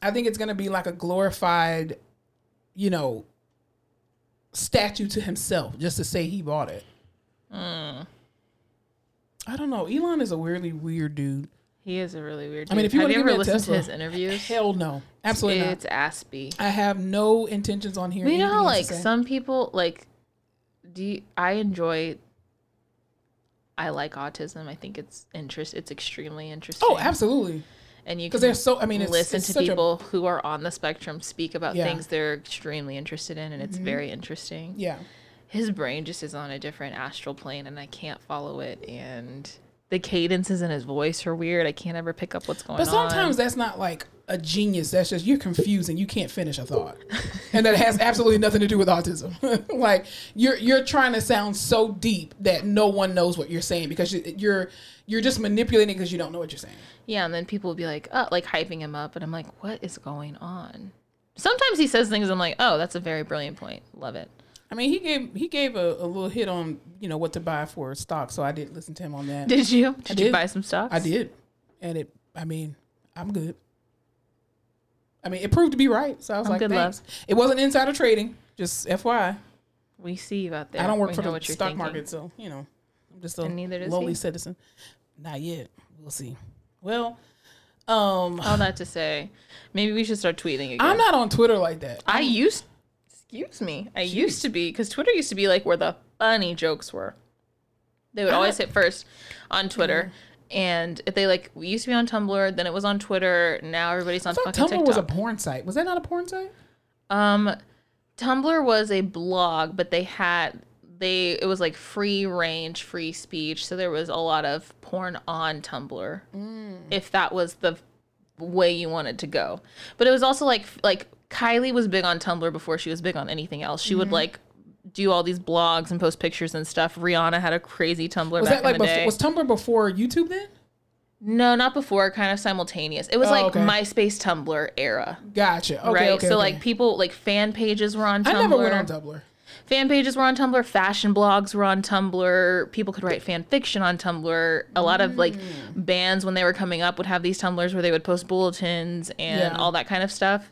I think it's gonna be like a glorified, you know, statue to himself just to say he bought it. Hmm. I don't know. Elon is a weirdly weird dude. He is a really weird. I mean, if you have you ever listened Tesla, to his interviews? Hell no, absolutely it's not. aspy. I have no intentions on hearing. But you know how anything he has like some people like do you, I enjoy I like autism. I think it's interest it's extremely interesting. Oh, absolutely. And you Because they're so. I mean, it's, listen it's to such a- people who are on the spectrum speak about Yeah. things they're extremely interested in and it's mm-hmm. very interesting. yeah. His brain just is on a different astral plane and I can't follow it and the cadences in his voice are weird. I can't ever pick up what's going on. But on. sometimes that's not like a genius. That's just you're confused and you can't finish a thought, and that has absolutely nothing to do with autism. <laughs> like you're you're trying to sound so deep that no one knows what you're saying because you- you're you're just manipulating because you don't know what you're saying. Yeah, and then people will be like, oh, like hyping him up, and I'm like, what is going on? Sometimes he says things I'm like, oh, that's a very brilliant point. Love it. I mean, he gave he gave a, a little hit on you know what to buy for stock, so I did listen to him on that. Did you? Did, you buy some stocks? I did, and it. I mean, I'm good. I mean, it proved to be right, so I was I'm like, good, thanks. It wasn't insider trading, just FYI. We see you out there. I don't work We for the stock thinking. market, so you know, I'm just a neither lowly he. citizen. Not yet. We'll see. Well, um, All that to say, maybe we should start tweeting again. I'm not on Twitter like that. I used, excuse me, I used to be because Twitter used to be like where the funny jokes were. They would always hit first on Twitter, and if they like, we used to be on Tumblr, then it was on Twitter. Now everybody's on fucking Tumblr TikTok. was a porn site. Was that not a porn site? Um, Tumblr was a blog, but they had they it was like free range, free speech. So there was a lot of porn on Tumblr, if that was the way you wanted to go. But it was also like like Kylie was big on Tumblr before she was big on anything else. She would like do all these blogs and post pictures and stuff. Rihanna had a crazy Tumblr Was back that like in the before, day. was Tumblr before YouTube then? no, not before, kind of simultaneous. It was Oh, like okay. MySpace Tumblr era. Gotcha. Okay, right. okay, so like people like fan pages were on Tumblr. I never went on Tumblr. fan pages were on Tumblr, fashion blogs were on Tumblr, people could write fan fiction on Tumblr. A lot of like Mm. bands when they were coming up would have these Tumblrs where they would post bulletins and Yeah. all that kind of stuff.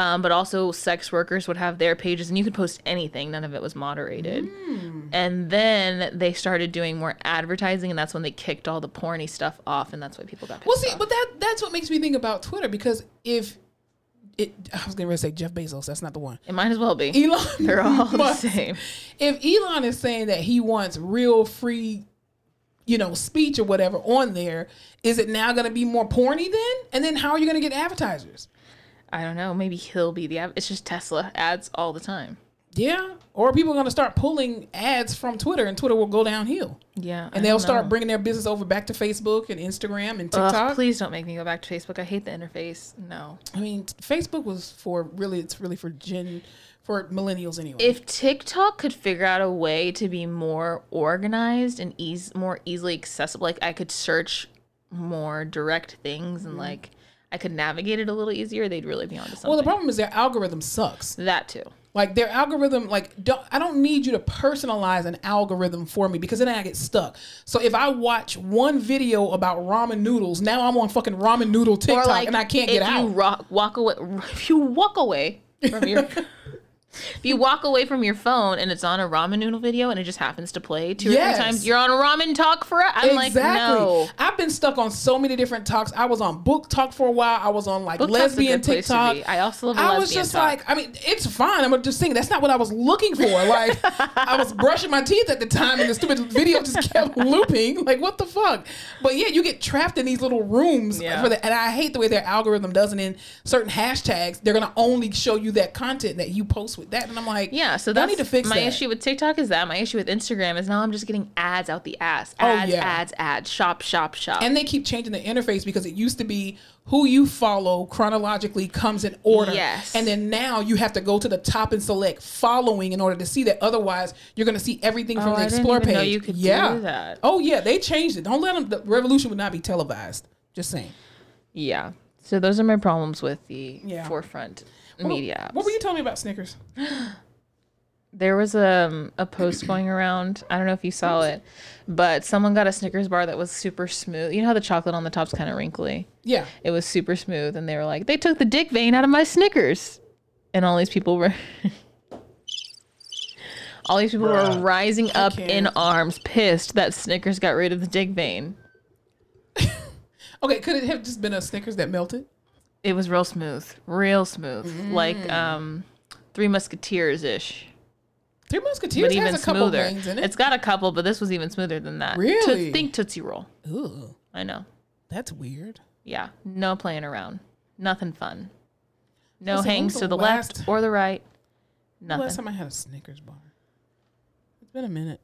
Um, but also sex workers would have their pages and you could post anything, none of it was moderated. Mm. And then they started doing more advertising and that's when they kicked all the porny stuff off and that's why people got pissed Well, see, off. but that that's what makes me think about Twitter because if it, I was going to say Jeff Bezos. That's not the one. it might as well be. Elon. <laughs> They're all <laughs> the same. If Elon is saying that he wants real free, you know, speech or whatever on there, is it now going to be more porny then? And then how are you going to get advertisers? I don't know. Maybe he'll be the. It's just Tesla ads all the time. Yeah. Or people are going to start pulling ads from Twitter and Twitter will go downhill. Yeah, And they'll start bringing their business over back to Facebook and Instagram and Ugh, TikTok. please don't make me go back to Facebook. I hate the interface. No. I mean, Facebook was for really, it's really for Gen, for millennials anyway. If TikTok could figure out a way to be more organized and ease more easily accessible, like I could search more direct things and mm-hmm. like I could navigate it a little easier, they'd really be onto something. well, the problem is their algorithm sucks. that too. Like their algorithm, like don't I don't need you to personalize an algorithm for me because then I get stuck. So if I watch one video about ramen noodles, now I'm on fucking ramen noodle TikTok and I can't get out. if. You walk away. <laughs> If you walk away from your, <laughs> if you walk away from your phone and it's on a ramen noodle video and it just happens to play two or Yes. three times, you're on ramen talk for. I'm like, no. I've been stuck on so many different talks. I was on book talk for a while. I was on like Book lesbian good place to TikTok. I also love I was just talk. like, I mean, it's fine. I'm just saying that's not what I was looking for. <laughs> Like, I was brushing my teeth at the time, and the stupid video just kept <laughs> looping. Like, what the fuck? But yeah, you get trapped in these little rooms Yeah. for the, and I hate the way their algorithm does it. In certain hashtags, they're gonna only show you that content that you post with that, and I'm like, Yeah, so that's need to fix my that. issue with TikTok is that my issue with Instagram is now I'm just getting ads out the ass. Oh, Ads, yeah. ads, ads. Shop, shop, shop. And they keep changing the interface because it used to be who you follow chronologically comes in order. Yes. And then now you have to go to the top and select following in order to see that. Otherwise, you're going to see everything from Oh, the I Explore page. know you could do yeah. that. Oh, yeah. They changed it. Don't let them. The revolution would not be televised. Just saying. yeah. So those are my problems with the Yeah. forefront media. What apps. were you telling me about Snickers? <gasps> There was um, a post going around. I don't know if you saw it, but someone got a Snickers bar that was super smooth. You know how the chocolate on the top's kind of wrinkly? Yeah. It was super smooth, and they were like, they took the dick vein out of my Snickers, and all these people were. <laughs> all these people were rising up in arms, pissed that Snickers got rid of the dick vein. <laughs> Okay, could it have just been a Snickers that melted? It was real smooth, real smooth, Mm. like um, Three Musketeers ish. Three Musketeers but even has a smoother. it. It's got a couple, but this was even smoother than that. Really? To think Tootsie Roll. Ooh, I know. that's weird. Yeah. No playing around. Nothing fun. No Listen, hangs to the last- left or the right. Last Nothing. time I had a Snickers bar. It's been a minute.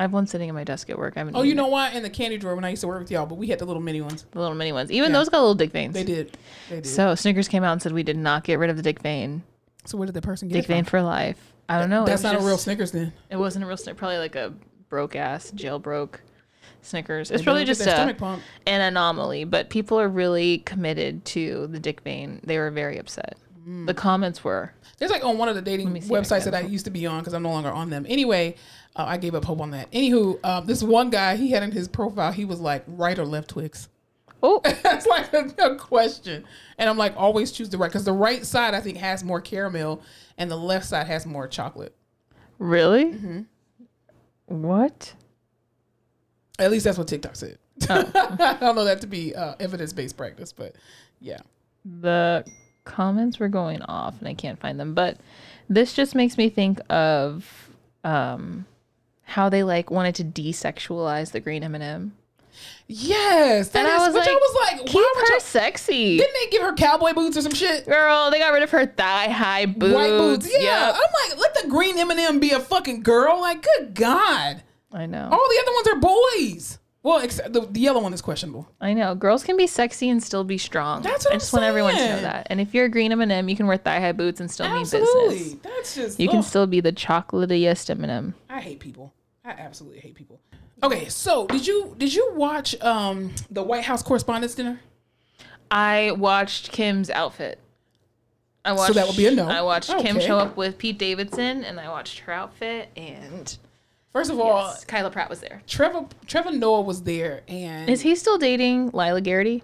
I have one sitting in my desk at work. I haven't. Oh, you know it. what? In the candy drawer when I used to work with y'all, but we had the little mini ones. the little mini ones. Even Yeah. those got little dick veins. They did. They did. So Snickers came out and said we did not get rid of the dick vein. So where did the person get Dick vein for life. I don't know. That's not a real Snickers then. It wasn't a real Snickers. Probably like a broke ass jailbroke Snickers. It's They probably just a, an anomaly, but people are really committed to the dick vein. They were very upset. Mm. The comments were There's like on one of the dating websites that I used to be on because I'm no longer on them. Anyway, uh, I gave up hope on that. Anywho, um, this one guy he had in his profile he was like right or left Twix. oh <laughs> That's like a, a question, and I'm like always choose the right because the right side I think has more caramel and the left side has more chocolate. really Mm-hmm. what At least that's what TikTok said. Oh. <laughs> I don't know that to be uh, evidence based practice, but yeah. the comments were going off and I can't find them, but this just makes me think of um how they like wanted to desexualize the green M&M. Yes, that And I was which I like, was like, Keep her sexy. Didn't they give her cowboy boots or some shit? Girl, they got rid of her thigh high boots. White boots, yeah. Yep. I'm like, let the green M and m be a fucking girl. Like, good God, I know. all the other ones are boys. Well, except the, the yellow one is questionable. I know. Girls can be sexy and still be strong. That's what I I'm just want everyone to know saying. that. And if you're a green M&M, you can wear thigh-high boots and still mean Absolutely, business. that's just You can ugh. still be the chocolatiest M&M. I hate people. I absolutely hate people. Okay, so did you did you watch um the White House Correspondents' Dinner? I watched Kim's outfit. I watched, So that would be a no. I watched Kim Okay. show up with Pete Davidson, and I watched her outfit, and First of all, yes, Kyla Pratt was there. Trevor Trevor Noah was there, and Is he still dating Lyla Garrity?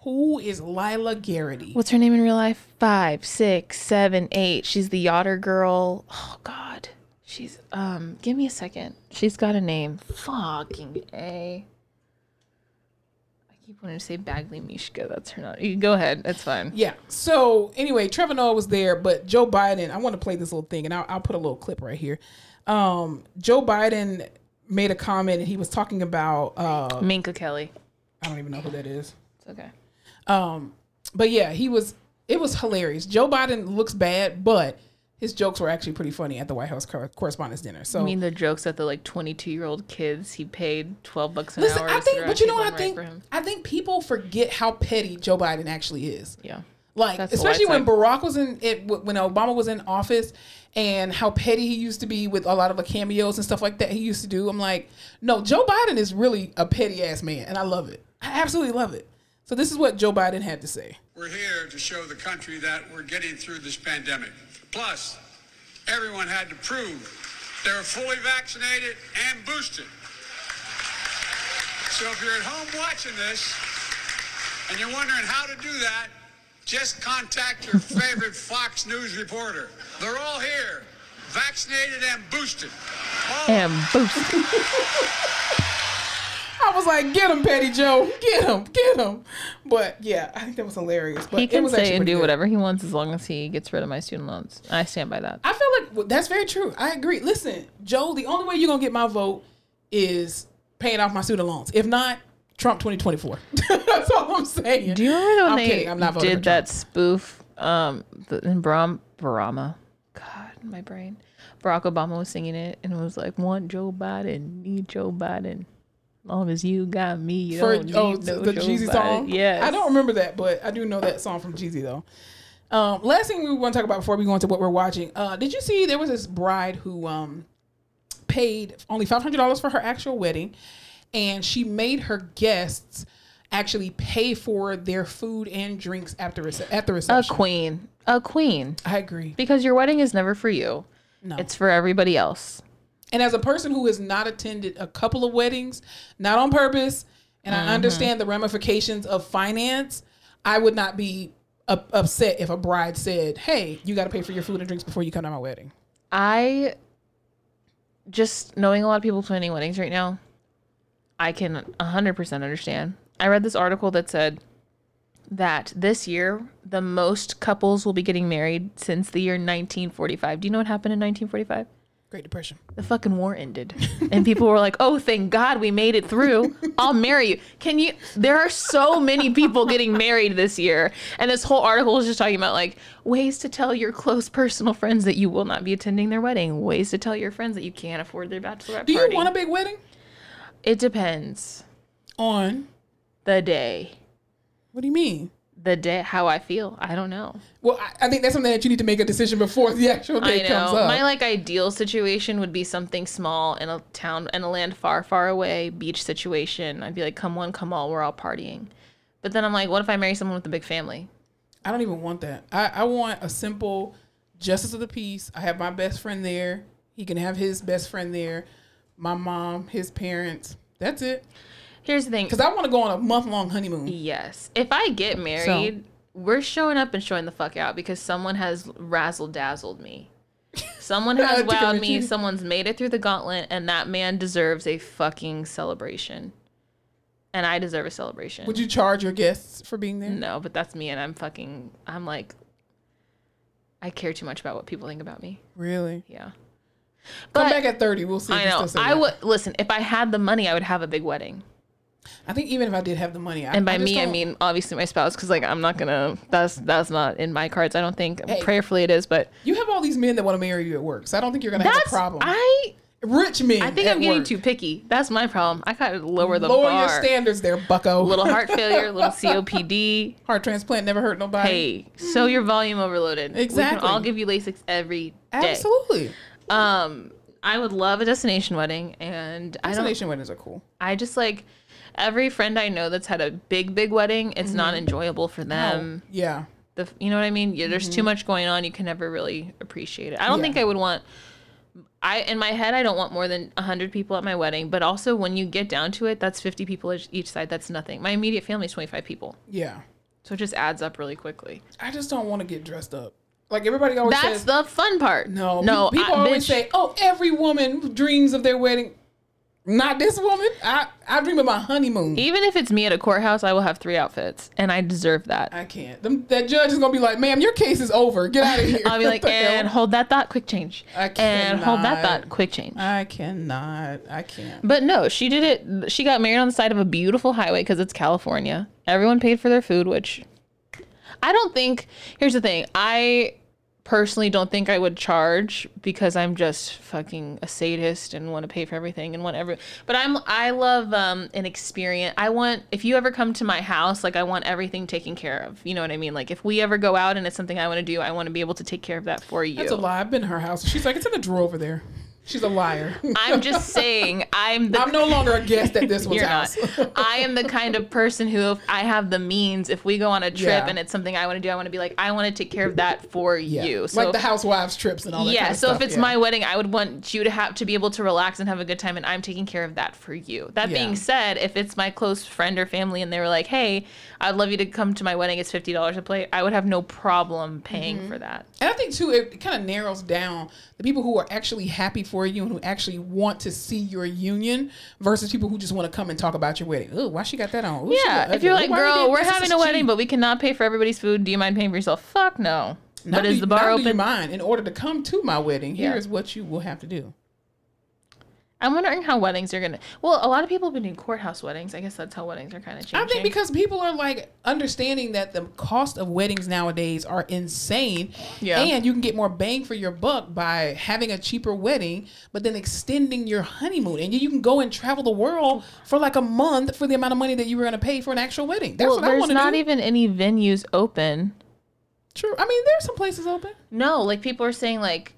who is Lyla Garrity? What's her name in real life? Five, six, seven, eight. She's the Yotter girl. Oh God, she's um. Give me a second. She's got a name. Fucking a. I keep wanting to say Bagley Mishka. That's her not. You go ahead. That's fine. Yeah. So anyway, Trevor Noah was there, but Joe Biden. I want to play this little thing, and I'll, I'll put a little clip right here. Um, Joe Biden made a comment, and he was talking about. Uh, Minka Kelly. I don't even know who that is. It's okay. Um, but yeah, he was. It was hilarious. Joe Biden looks bad, but his jokes were actually pretty funny at the White House Cor- Correspondents' Dinner. So I mean the jokes that the like 22 year old kids he paid 12 bucks an listen, hour. I think, but you know what I table think? I think people forget how petty Joe Biden actually is. Yeah. Like, That's especially when. Barack was in it, when Obama was in office, and how petty he used to be with a lot of the cameos and stuff like that he used to do. I'm like, no, Joe Biden is really a petty ass man, and I love it. I absolutely love it. So this is what Joe Biden had to say. We're here to show the country that we're getting through this pandemic. Plus, everyone had to prove they were fully vaccinated and boosted. So if you're at home watching this and you're wondering how to do that, just contact your <laughs> favorite Fox News reporter. They're all here, vaccinated and boosted. All And boost. I was like, get him, Petty Joe, get him, get him. But yeah, I think that was hilarious. But he it can was say actually and do good. whatever he wants as long as he gets rid of my student loans. I stand by that. I feel like well, that's very true. I agree. Listen, Joe, the only way you're gonna get my vote is paying off my student loans. If not, Trump 2024. <laughs> that's all I'm saying. Do you remember when I'm they kidding. I'm not voting did for that spoof um the, in Bram Barama? God, my brain. Barack Obama was singing it and it was like, "Want Joe Biden, need Joe Biden. Long as you got me, you For don't need oh, no the Joe Jeezy Biden." song. Yes, I don't remember that, but I do know that song from Jeezy though. Um, last thing we want to talk about before we go into what we're watching. Uh, did you see there was this bride who um paid only five hundred dollars for her actual wedding, and she made her guests actually pay for their food and drinks after rece- at the reception. A queen. A queen. I agree. Because your wedding is never for you. No. It's for everybody else. And as a person who has not attended a couple of weddings, not on purpose, and Mm-hmm. I understand the ramifications of finance, I would not be up- upset if a bride said, "Hey, you got to pay for your food and drinks before you come to my wedding." I just knowing a lot of people planning weddings right now, I can 100% understand. I read this article that said that this year the most couples will be getting married since the year 1945. Do you know what happened in 1945? Great Depression. The fucking war ended. And people were like, "Oh, thank God we made it through. I'll marry you." Can you There are so many people getting married this year. And this whole article is just talking about like ways to tell your close personal friends that you will not be attending their wedding, ways to tell your friends that you can't afford their bachelorette Do you want a big wedding? It depends. On The day. what do you mean? The day how I feel. I don't know. Well, I, I think that's something that you need to make a decision before the <laughs> actual day comes up. My like ideal situation would be something small in a town in a land far, far away, beach situation. I'd be like, come one, come all, we're all partying. But then I'm like, what if I marry someone with a big family? I don't even want that. I, I want a simple justice of the peace. I have my best friend there. He can have his best friend there. My mom, his parents. That's it. Here's the thing. Because I want to go on a month long honeymoon. Yes. If I get married, we're showing up and showing the fuck out because someone has razzle dazzled me. Someone <laughs> has wowed me. Someone's made it through the gauntlet, and that man deserves a fucking celebration. And I deserve a celebration. Would you charge your guests for being there? No, but that's me, and I'm fucking. I'm like. I care too much about what people think about me. Really? Yeah. Come back at 30. We'll see. I know. I would listen. If I had the money, I would have a big wedding. I think even if I did have the money, I, And by I me, I don't- mean obviously my spouse, because like I'm not gonna. That's that's not in my cards. I don't think. Hey. Prayerfully, it is, but you have all these men that want to marry you at work, so I don't think you're gonna have a problem. I. Rich men. I think I'm getting work. too picky. That's my problem. I gotta lower the Lower bar. your standards, there, Bucko. <laughs> little heart <laughs> failure, little COPD. heart transplant never hurt nobody. Hey, so your volume overloaded. We Exactly. can all give you Lasix every day. absolutely. Um, I would love a destination wedding, and I don't. Destination weddings are cool. I just like every friend I know that's had a big, big wedding. It's not enjoyable for them. yeah. The you know what I mean? Yeah, there's too much going on. You can never really appreciate it. I don't Yeah. think I would want. I in my head I don't want more than hundred people at my wedding. But also when you get down to it, that's fifty people each, each side. That's nothing. My immediate family is twenty five people, Yeah. so it just adds up really quickly. I just don't want to get dressed up. Like everybody always That's says. the fun part. no, no. People, people I- always bitch, say, "Oh, every woman dreams of their wedding." Not this woman. I I dream of my honeymoon. even if it's me at a courthouse, I will have three outfits, and I deserve that. I can't. Them, that judge is gonna be like, "Ma'am, your case is over. Get out of <laughs> here." I'll be like, <laughs> and hold that thought, quick change. I And hold that thought, quick change. I cannot. I can't. But no, she did it. She got married on the side of a beautiful highway because it's California. Everyone paid for their food, which I don't think. Here's the thing. I personally don't think I would charge because I'm just fucking a sadist and want to pay for everything and want every. But I'm. I love um an experience. I want if you ever come to my house, like I want everything taken care of. You know what I mean? Like if we ever go out and it's something I want to do, I want to be able to take care of that for you. That's a lie. I've been to her house. She's like, "It's in the drawer over there." She's a liar. I'm just <laughs> saying. I'm the I'm no longer a guest at this one's You're house. not. <laughs> I am the kind of person who, if I have the means, if we go on a trip Yeah. and it's something I want to do, I want to be like, I want to take care of that for Yeah. you. So like the housewives trips and all that. yeah. kind of so stuff. if it's yeah. my wedding, I would want you to have to be able to relax and have a good time, and I'm taking care of that for you. That being said, if it's my close friend or family and they were like, Hey, I'd love you to come to my wedding. It's fifty dollars a plate. I would have no problem paying Mm-hmm. for that. And I think too, it kind of narrows down the people who are actually happy for you and who actually want to see your union versus people who just want to come and talk about your wedding. Oh, why she got that on? Ooh, Yeah, if you're like, why girl, we're having is a wedding, cheap." but we cannot pay for everybody's food. Do you mind paying for yourself? Fuck no. Now But is you- the bar now do you open? mind? In order to come to my wedding, Yeah. here's what you will have to do. I'm wondering how weddings are gonna. Well, a lot of people have been doing courthouse weddings. I guess that's how weddings are kind of changing. I think because people are like understanding that the cost of weddings nowadays are insane. Yeah. And you can get more bang for your buck by having a cheaper wedding, but then extending your honeymoon. And you can go and travel the world for like a month for the amount of money that you were going to pay for an actual wedding. That's well, what I there's want to not do. even any venues open. True. I mean, there's some places open. No, like people are saying like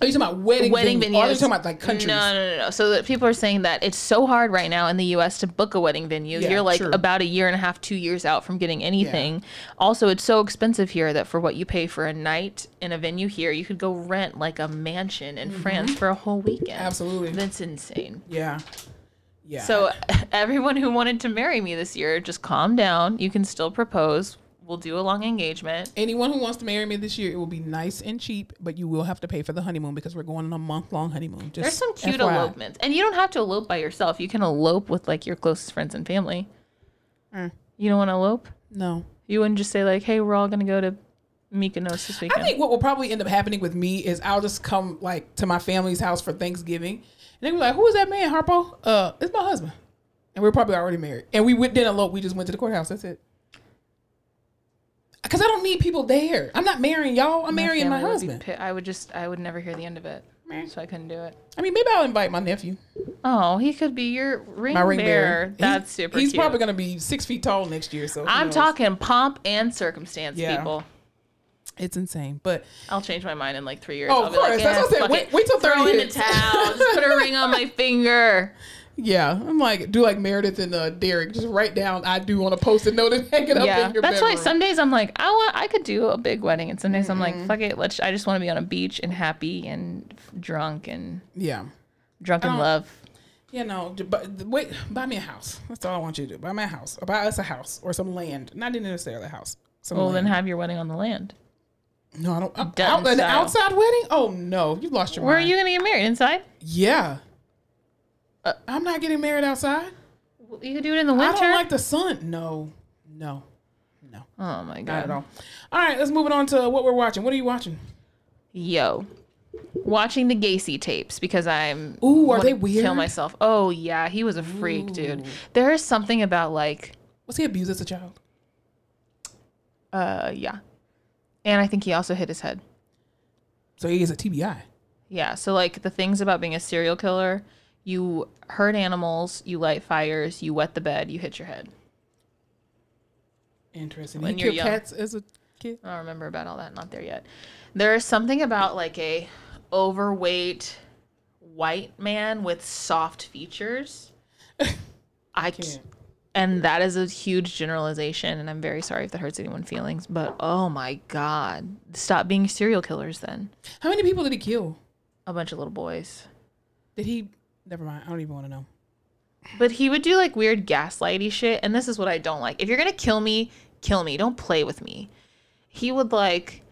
Are you talking about wedding, wedding venues? venues. Or are you talking about like countries? No, no, no, no. So that people are saying that it's so hard right now in the U.S. to book a wedding venue. Yeah, You're like true. about a year and a half, two years out from getting anything. Also, it's so expensive here that for what you pay for a night in a venue here, you could go rent like a mansion in France for a whole weekend. Mm-hmm. Absolutely. That's insane. Yeah. Yeah. So <laughs> everyone who wanted to marry me this year, just calm down. You can still propose. We'll do a long engagement. anyone who wants to marry me this year, it will be nice and cheap, but you will have to pay for the honeymoon because we're going on a month long honeymoon. Just There's some cute FYI. elopements, and you don't have to elope by yourself. You can elope with like your closest friends and family. Mm. You don't want to elope? No. You wouldn't just say like, "Hey, we're all gonna go to Mykonos this weekend." I think what will probably end up happening with me is I'll just come like to my family's house for Thanksgiving, and they be like, "Who is that man, Harpo? Uh, it's my husband." And we're probably already married, and we went didn't elope. We just went to the courthouse. That's it. Because I don't need people there. I'm not marrying y'all. I'm marrying my family would husband. pi- I would just, I would never hear the end of it, so I couldn't do it. I mean, maybe I'll invite my nephew, Oh, he could be your ring, my ring bearer. bearer. He's- That's super. He's cute. probably gonna be six feet tall next year. So I'm knows? talking pomp and circumstance, Yeah. people. It's insane, but I'll change my mind in like three years. Oh, I'll of be like, course. That's what I said. Wait- wait till 30 Throw in the hits." towel. Just put a ring on my <laughs> finger. Yeah, I'm like do like Meredith and uh, Derek. Just write down I do on a post-it note and hang it up Yeah, in your that's why some days I'm like, I want, I could do a big wedding, and some days I'm Mm-hmm. like, fuck it, let's. I just want to be on a beach and happy and f- drunk and yeah. drunk in love. You know, but wait, buy me a house. That's all I want you to do. Buy me a house, or buy us a house, or some land. Not necessarily a house. Some Well, land. then have your wedding on the land. no, I don't. I, out, an outside wedding? Oh no, you lost your Where are you gonna get married inside? Yeah, Uh, I'm not getting married outside. You could do it in the winter. I don't like the sun. No, no, no, oh my not god. at all. All right, let's move it on to what we're watching. What are you watching? Yo, watching the Gacy tapes because I'm. Ooh, are they weird? Kill myself. Oh yeah, he was a freak, dude. There is something about like, Was he abused as a child? uh, yeah, and I think he also hit his head. So he is a TBI. Yeah. So like the things about being a serial killer, you hurt animals, you light fires, you wet the bed, you hit your head. Interesting. When he you're young. cats as a kid. I don't remember about all that. Not there yet. There is something about like a overweight white man with soft features. <laughs> I Can't. can't. And that is a huge generalization, and I'm very sorry if that hurts anyone's feelings. But oh my god, stop being serial killers. Then How many people did he kill? a bunch of little boys. Did he? Never mind. I don't even want to know. But he would do like weird gaslighty shit, and this is what I don't like. If you're gonna kill me, kill me. Don't play with me. He would like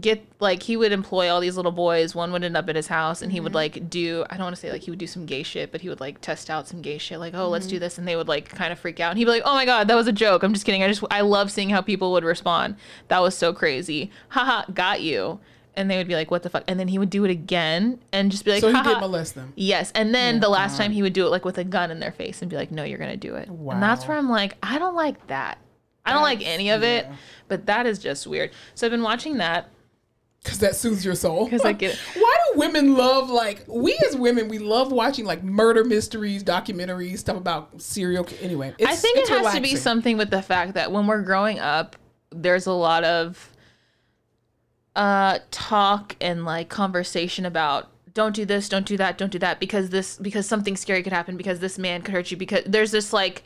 get like he would employ all these little boys. One would end up at his house, and he would mm-hmm. like do I don't want to say like he would do some gay shit, but he would like test out some gay shit. Like oh let's do mm-hmm. this, and they would like kind of freak out, and he'd be like oh my god that was a joke. I'm just kidding. I just I love seeing how people would respond. That was so crazy. Haha, got you. And they would be like, "What the fuck?" And then he would do it again, and just be like, So he did molest them. Yes, and then the last time he would do it like with a gun in their face and be like, "No, you're gonna do it." And that's where I'm like, I don't like that. I don't like any of it, yeah. but that is just weird. So I've been watching that. Because that soothes your soul. 'Cause I <laughs> get it. Why do women love like we as women we love watching like murder mysteries, documentaries, stuff about serial. ki- Anyway, it's, I think it's it has to be something with the fact that when we're growing up, there's a lot of uh talk and like conversation about don't do this, don't do that, don't do that because this because something scary could happen because this man could hurt you because there's this like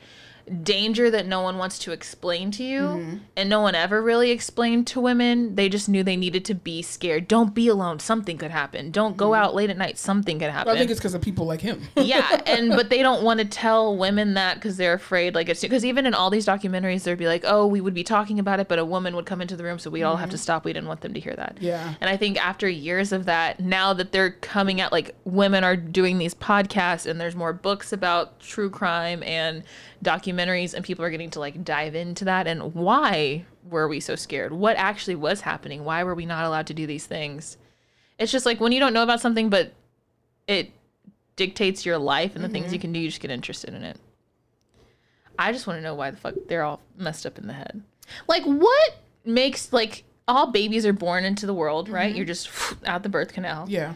danger that no one wants to explain to you Mm-hmm. and no one ever really explained to women they just knew they needed to be scared don't be alone something could happen don't go out late at night something could happen Mm-hmm. I think it's because of people like him. <laughs> yeah <laughs> and but they don't want to tell women that because they're afraid like it's because even in all these documentaries there'd be like oh we would be talking about it but a woman would come into the room so we'd all have to stop we didn't want them to hear that Mm-hmm. Yeah. and i think after years of that now that they're coming out like women are doing these podcasts and there's more books about true crime and documentaries and people are getting to like dive into that and why were we so scared what actually was happening why were we not allowed to do these things it's just like when you don't know about something but it dictates your life and the things you mm-hmm. can do, you just get interested in it. I just want to know why the fuck they're all messed up in the head. Like, what makes, like, all babies are born into the world, right? Mm-hmm. You're just <laughs> out the birth canal. yeah.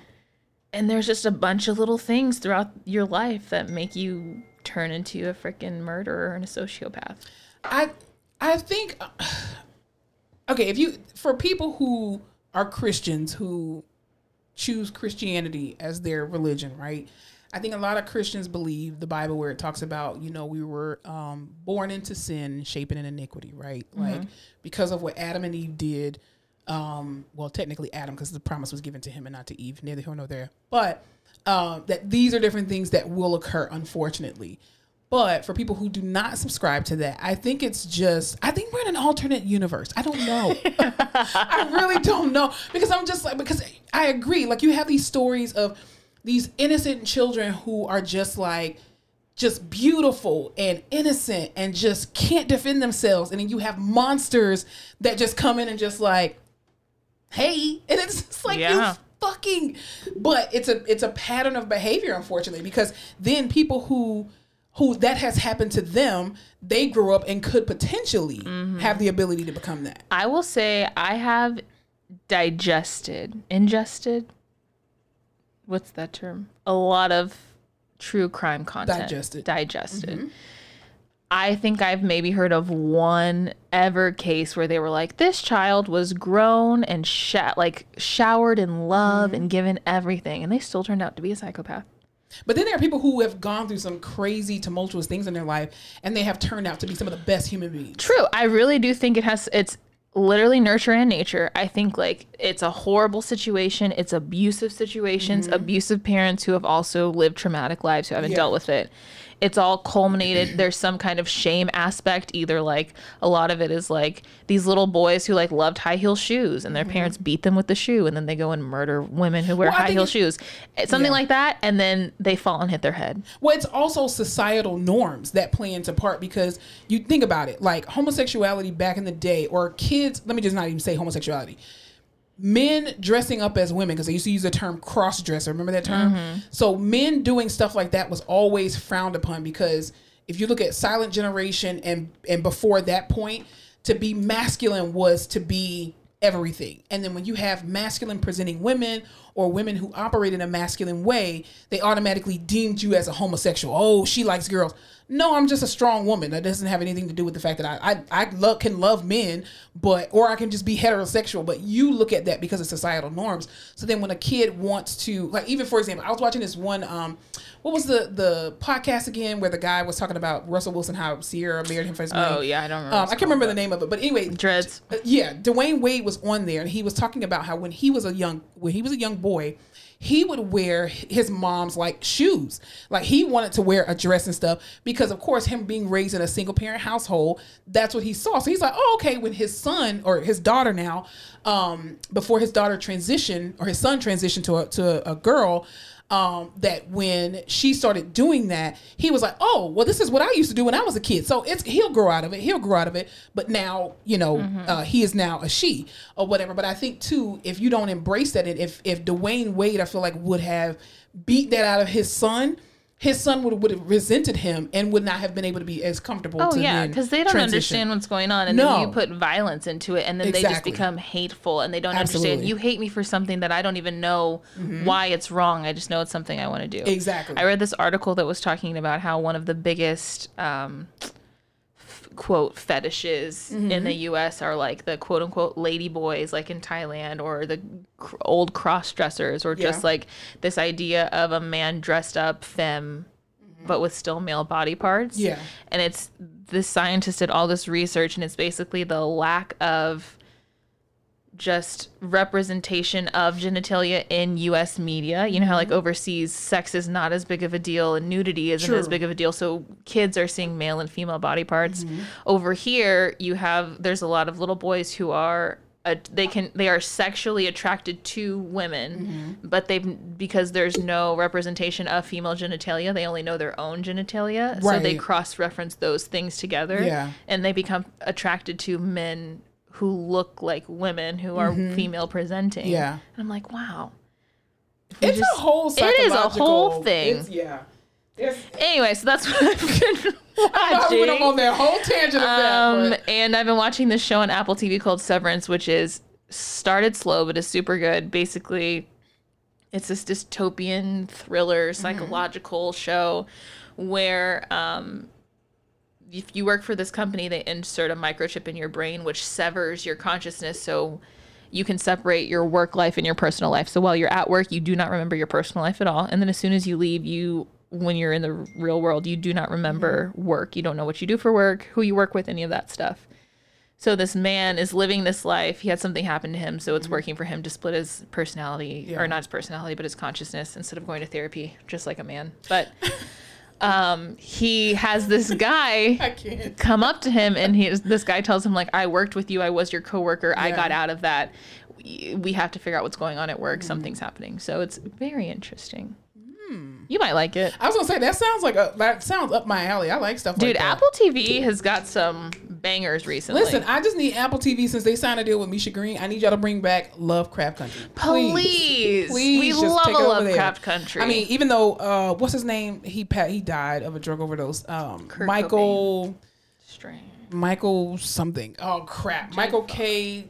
And there's just a bunch of little things throughout your life that make you turn into a freaking murderer and a sociopath. I I think <sighs> okay, if you for people who are Christians who choose Christianity as their religion, right? I think a lot of Christians believe the Bible where it talks about, you know, we were um, born into sin, shapen in iniquity, right? Like because of what Adam and Eve did. Um, well, technically Adam, because the promise was given to him and not to Eve. Neither here nor there. But um, that these are different things that will occur, unfortunately. But for people who do not subscribe to that, I think it's just, I think we're in an alternate universe. I don't know. <laughs> I really don't know. Because I'm just like, because I agree. Like, you have these stories of these innocent children who are just like, just beautiful and innocent and just can't defend themselves. And then you have monsters that just come in and just like, hey. And it's just like, Yeah. you fucking but it's a it's a pattern of behavior unfortunately because then people who who that has happened to them they grew up and could potentially Mm-hmm. have the ability to become that I will say I have digested, ingested. What's that term? A lot of true crime content. Digested. Digested. I think I've maybe heard of one ever case where they were like, this child was grown and sha- like showered in love mm-hmm. and given everything, and they still turned out to be a psychopath. but then there are people who have gone through some crazy tumultuous things in their life and they have turned out to be some of the best human beings True. I really do think it has it's literally nurture and nature. I think like it's a horrible situation. It's abusive situations, mm-hmm. abusive parents who have also lived traumatic lives who haven't Yeah. dealt with it. It's all culminated. There's some kind of shame aspect. Either like a lot of it is like these little boys who like loved high heel shoes and their mm-hmm. parents beat them with the shoe and then they go and murder women who wear Well, high heel shoes. Something Yeah. like that. And then they fall and hit their head. Well, it's also societal norms that play into part because you think about it, like homosexuality back in the day, or kids. Let me just not even say homosexuality. Men dressing up as women because they used to use the term cross dresser. Remember that term? Mm-hmm. So men doing stuff like that was always frowned upon because if you look at silent generation and and before that point, to be masculine was to be everything. And then when you have masculine presenting women or women who operate in a masculine way, they automatically deemed you as a homosexual. Oh, she likes girls. No, I'm just a strong woman. That doesn't have anything to do with the fact that I I, I love, can love men, but or I can just be heterosexual. But you look at that because of societal norms. So then when a kid wants to like even for example, I was watching this one um what was the the podcast again where the guy was talking about Russell Wilson how Ciara married him for his money. Oh, yeah, I don't remember Um, I can't remember called, the name of it, but anyway, Dreads. uh, yeah, Dwyane Wade was on there, and he was talking about how when he was a young when he was a young boy, he would wear his mom's like shoes. Like he wanted to wear a dress and stuff because, of course, him being raised in a single parent household, that's what he saw. So he's like, oh, okay. When his son or his daughter now, um, before his daughter transitioned or his son transitioned to a, to a girl. Um, that when she started doing that, he was like, "Oh, well, this is what I used to do when I was a kid." So it's he'll grow out of it. He'll grow out of it. But now, you know, uh, he is now a she or whatever. But I think too, if you don't embrace that, and if if Dwyane Wade, I feel like would have beat that out of his son, his son would would have resented him and would not have been able to be as comfortable. Oh to yeah, because they don't transition. understand what's going on, and No. then you put violence into it, and then they just become hateful, and they don't Absolutely. understand. You hate me for something that I don't even know why it's wrong. I just know it's something I want to do. Exactly. I read this article that was talking about how one of the biggest um, quote fetishes in Mm-hmm. the U.S. are like the quote unquote lady boys, like in Thailand, or the cr- old cross dressers, or just like this idea of a man dressed up femme but with still male body parts. Yeah. And it's this scientist did all this research and it's basically the lack of just representation of genitalia in US media. You know how like overseas sex is not as big of a deal and nudity isn't as big of a deal. So kids are seeing male and female body parts. Over here you have there's a lot of little boys who are uh, they can they are sexually attracted to women but they because there's no representation of female genitalia they only know their own genitalia so they cross reference those things together Yeah. and they become attracted to men who look like women who are female presenting Mm-hmm. Yeah. and i'm like wow It's just- a whole. Thing. It is a whole thing yeah. It's, anyway so that's what i've been watching. <laughs> I went on that whole tangent of that. um, but- and I've been watching this show on Apple TV called Severance, which is started slow but is super good. Basically, it's this dystopian thriller psychological show where um, if you work for this company, they insert a microchip in your brain which severs your consciousness. So you can separate your work life and your personal life. So while you're at work, you do not remember your personal life at all. And then as soon as you leave, you when you're in the real world, you do not remember mm-hmm. work. You don't know what you do for work, who you work with, any of that stuff. So this man is living this life. He had something happen to him, so it's mm-hmm. working for him to split his personality, Yeah. or not his personality, but his consciousness instead of going to therapy, just like a man. But <laughs> um, he has this <laughs> guy come up to him and he this guy tells him like I worked with you. I was your coworker. I got out of that. We have to figure out what's going on at Mm-hmm. work something's happening. So it's very interesting Hmm. you might like it I was gonna say that sounds like a that sounds up my alley. I like stuff dude like that. Apple TV has got some bangers recently Listen, I just need Apple TV since they signed a deal with Misha Green. I need y'all to bring back Lovecraft Country. Please. please. We just love take a it over there. Lovecraft Country I mean, even though uh, what's his name? He pa- he died of a drug overdose. Um, Kurt Michael strange Michael something. Oh crap, Michael K.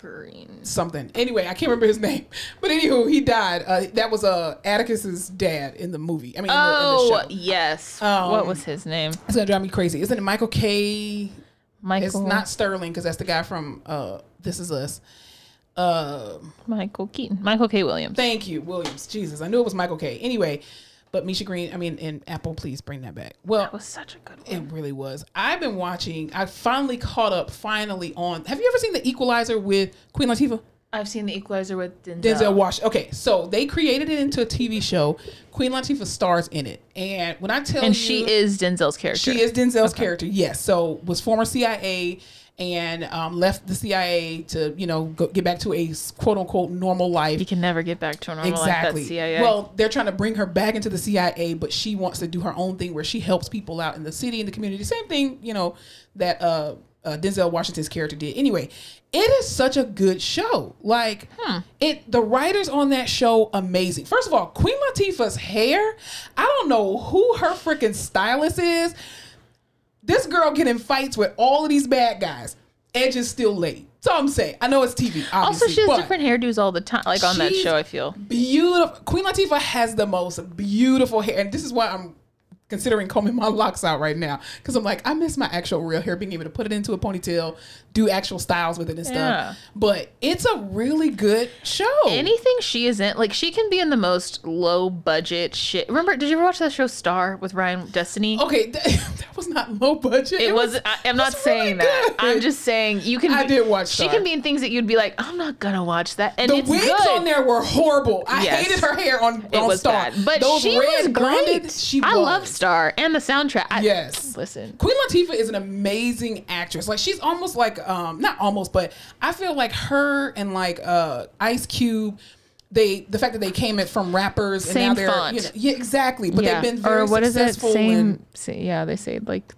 green something. Anyway, I can't remember his <laughs> name. But anywho, he died. Uh, that was uh Atticus's dad in the movie. I mean, in the, in oh the show. yes Um, what was his name It's gonna drive me crazy. Isn't it Michael K? Michael It's not Sterling because that's the guy from uh This Is Us. Uh, Michael Keaton Michael K Williams thank you, Williams. Jesus, I knew it was Michael K. Anyway, but Misha Green. I mean, and Apple, please bring that back. Well, that was such a good one it really was. I've been watching. I finally caught up. Finally on. Have you ever seen The Equalizer with Queen Latifah? I've seen the Equalizer with Denzel, Denzel Washington. Okay, so they created it into a TV show. Queen Latifah stars in it, and when I tell you. and you, she is Denzel's character she is Denzel's character. Yes, so was former CIA and um, left the CIA to you know go, get back to a quote unquote normal life. You can never get back to a normal Exactly. life. CIA. Well, they're trying to bring her back into the CIA, but she wants to do her own thing where she helps people out in the city and the community. Same thing, you know, that uh, uh, Denzel Washington's character did. Anyway, it is such a good show. Like it, the writers on that show amazing. First of all, Queen Latifah's hair. I don't know who her freaking stylist is. This girl get in fights with all of these bad guys. Edge is still late. So I'm saying, I know it's TV. Also, she has different hairdos all the time, like on that show. I feel beautiful. Queen Latifah has the most beautiful hair, and this is why I'm considering combing my locks out right now because I'm like, I miss my actual real hair, being able to put it into a ponytail, do actual styles with it and stuff. Yeah. But it's a really good show. anything she is in, like she can be in the most low budget shit. Remember? Did you ever watch that show Star with Ryan Destiny? okay, that, <laughs> that was not low budget. It was. I, I'm not was saying really that. I'm just saying you can. I be- did watch She Star. can be in things that you'd be like, I'm not gonna watch that, and the it's wigs good. on there were horrible. I Yes. hated her hair on, It on was Star. bad, but Those she red was great. She I was. love Star and the soundtrack. I, Yes. Listen, Queen Latifah is an amazing actress. Like she's almost like um not almost, but I feel like her and like uh Ice Cube they the fact that they came it from rappers and Same now they're font. you know yeah exactly but yeah. they've been very or what is it? successful Same. and- say, yeah, they say like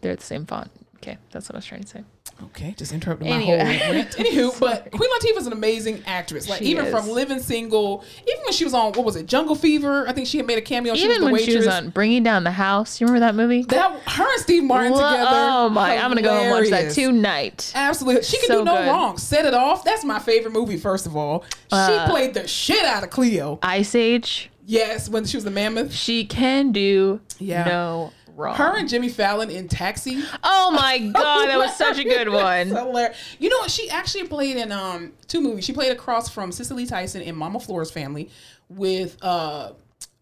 they're the same font. Okay, that's what I was trying to say. Okay just interrupting my Anyway. whole rant. <laughs> anywho but Queen Latifah is an amazing actress like She even is. from Living Single even when she was on what was it Jungle Fever I think she had made a cameo she was Even the when waitress she was on Bringing Down the House, you remember that movie? that her and Steve Martin together oh my! I'm gonna go and watch that tonight. Absolutely. She can So do no good. wrong. Set it off. That's my favorite movie, first of all. She Uh, played the shit out of Cleo. Ice Age. Yes, when she was the mammoth. She can do Yeah. no wrong. Her and Jimmy Fallon in Taxi. oh my <laughs> god, that was such a good one. Hilarious. You know what? She actually played in um two movies. She played across from Cicely Tyson in Mama Flora's Family with uh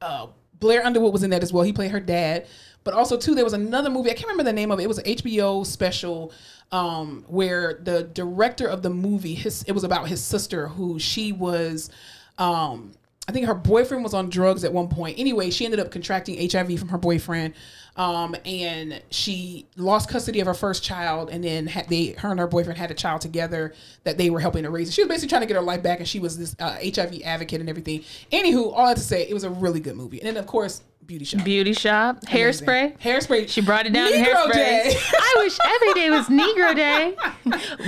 uh Blair Underwood was in that as well. He played her dad. But also too, there was another movie. I can't remember the name of it. It was an HBO special um, where the director of the movie, his it was about his sister who she was. Um, I think her boyfriend was on drugs at one point. Anyway, she ended up contracting HIV from her boyfriend, um, and she lost custody of her first child. And then had they, her and her boyfriend had a child together that they were helping to raise. She was basically trying to get her life back, and she was this uh, HIV advocate and everything. Anywho, all that to say, it was a really good movie. And then of course, Beauty Shop, Beauty shop, Amazing. hairspray. hairspray. She brought it down Negro hairspray. Day. <laughs> I wish every day was Negro Day.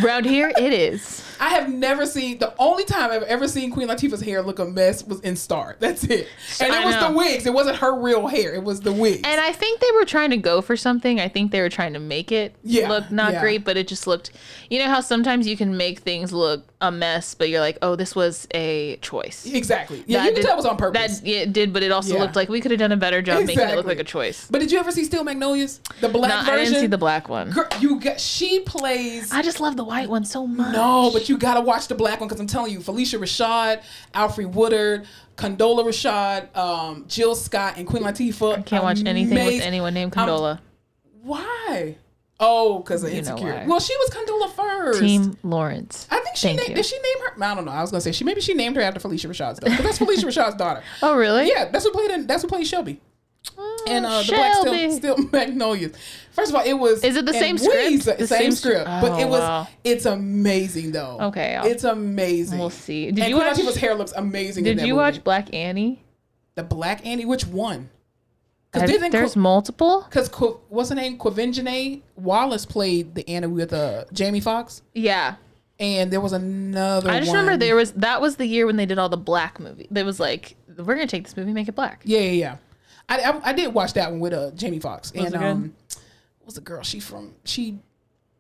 <laughs> Around here, it is. I have never seen the only time I've ever seen Queen Latifah's hair look a mess was in Star. That's it. And I it was the wigs. It wasn't her real hair. It was the wigs. And I think they were trying to go for something. I think they were trying to make it Yeah, look not yeah. great, but it just looked. You know how sometimes you can make things look a mess, but you're like, oh, this was a choice. Exactly. Yeah, That you can did- tell it was on purpose. That yeah, it did, but it also Yeah. looked like we could have done a better job making it look like a choice. But did you ever see Steel Magnolias? The black No, version. I didn't see the black one. Girl, you got she plays. I just love the white one so much. no, but you gotta watch the black one because I'm telling you, Phylicia Rashad, Alfre Woodard, Condola Rashad, um, Jill Scott, and Queen Latifah. I can't watch anything with anyone named I'm- Condola. Why? Oh, because of You insecure. Well, she was Condola first. Team Lawrence. I think she Thank named. you. Did she name her? I don't know. I was gonna say she maybe she named her after Phylicia Rashad's daughter. 'cause that's Phylicia Rashad's daughter. <laughs> Oh, really? Yeah, that's what played in. That's what played Shelby. And uh, the black still, still <laughs> magnolias. First of all, it was. Is it the same script? Weezer- The same, same script, script? but it Oh, was. wow. It's amazing though. Okay, I'll- it's amazing. We'll see. Did and you Queen watch? Latifah's hair looks amazing. in Did you movie. watch Black Annie? the Black Annie? Which one? I- Because didn't there's multiple. because Qu- what's her name? Quvenzhané Wallis played the Anna with uh, Jamie Foxx. Yeah, and there was another. I just one. remember there was that was the year when they did all the black movie. There was like, we're gonna take this movie, make it black. Yeah, yeah, yeah. I, I, I did watch that one with uh Jamie Foxx and it um, what was the girl? She from she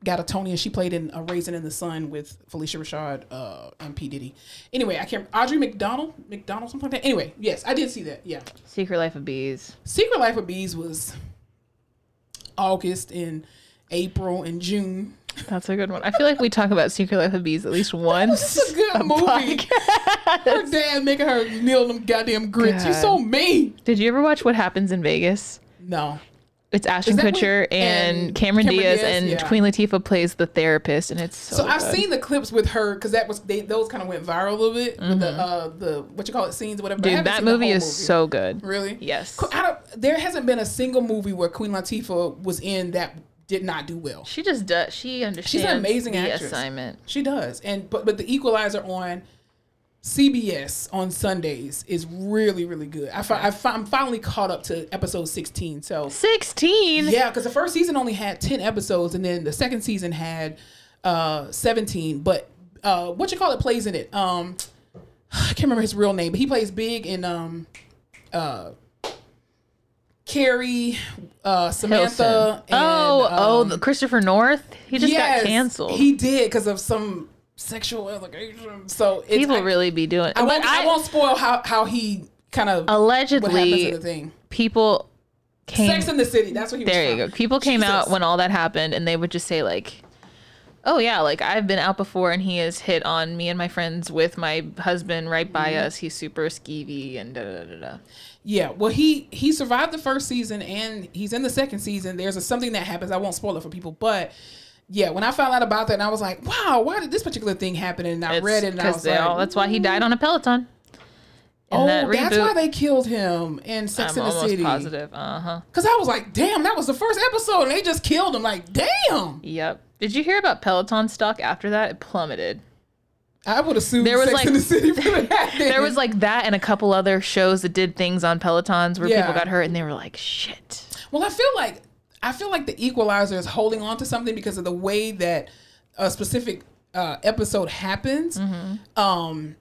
got a Tony and she played in a Raisin in the Sun with Phylicia Rashad uh, and P Diddy. Anyway, I can't. Audra McDonald, McDonald, something like that. Anyway, yes, I did see that. Yeah, Secret Life of Bees. Secret Life of Bees was August and April and June. That's a good one. I feel like we talk about Secret Life of Bees at least <laughs> once. It's a good movie. her dad making her kneel them goddamn grits. God. so mean. Did you ever watch What Happens in Vegas? No. It's Ashton Kutcher and, and Cameron, Cameron Diaz, Diaz? and Yeah. Queen Latifah plays the therapist, and it's so. So I've seen the clips with her because that was they those kind of went viral a little bit with the uh the what you call it scenes or whatever. Mm-hmm. Dude, that movie is so good. really Yes. There hasn't been a single movie where Queen Latifah was in that did not do well. She just does. She understands. She's an amazing the actress. assignment. She does, and but but the Equalizer on CBS on Sundays is really really good. I, fi- I fi- I'm finally caught up to episode 16. So Sixteen. yeah, because the first season only had 10 episodes, and then the second season had uh 17. But uh what you call it plays in it. Um <sighs> I can't remember his real name, but he plays big in um uh Carrie, uh Samantha, and oh, oh, um, the Christopher Noth. He just yes, got canceled. He did because of some sexual allegation. So it's, People I, really be doing. I won't, I, won't spoil how how he kind of what happens allegedly in the thing. people came. Sex in the City. That's what he was there you from. go. People came Jesus. out when all that happened, and they would just say like. Oh yeah, like I've been out before and he has hit on me and my friends with my husband right by Mm-hmm. us. He's super skeevy and da da da da. Yeah, well, he he survived the first season and he's in the second season. There's a, something that happens. I won't spoil it for people, but yeah, when I found out about that, and I was like, wow, why did this particular thing happen? And I It's read it, and I was like, all, that's why he died on a Peloton. Oh, that that's why they killed him in Sex I'm in the almost City. positive. Uh huh. Because I was like, damn, that was the first episode, and they just killed him. Like, damn, Yep. Did you hear about Peloton stock after that? It plummeted. I would assume There was, Sex like- in the City. <laughs> There was like that and a couple other shows that did things on Pelotons where Yeah. people got hurt and they were like, shit. Well, I feel like I feel like the Equalizer is holding on to something because of the way that a specific uh, episode happens. Mm-hmm. Um,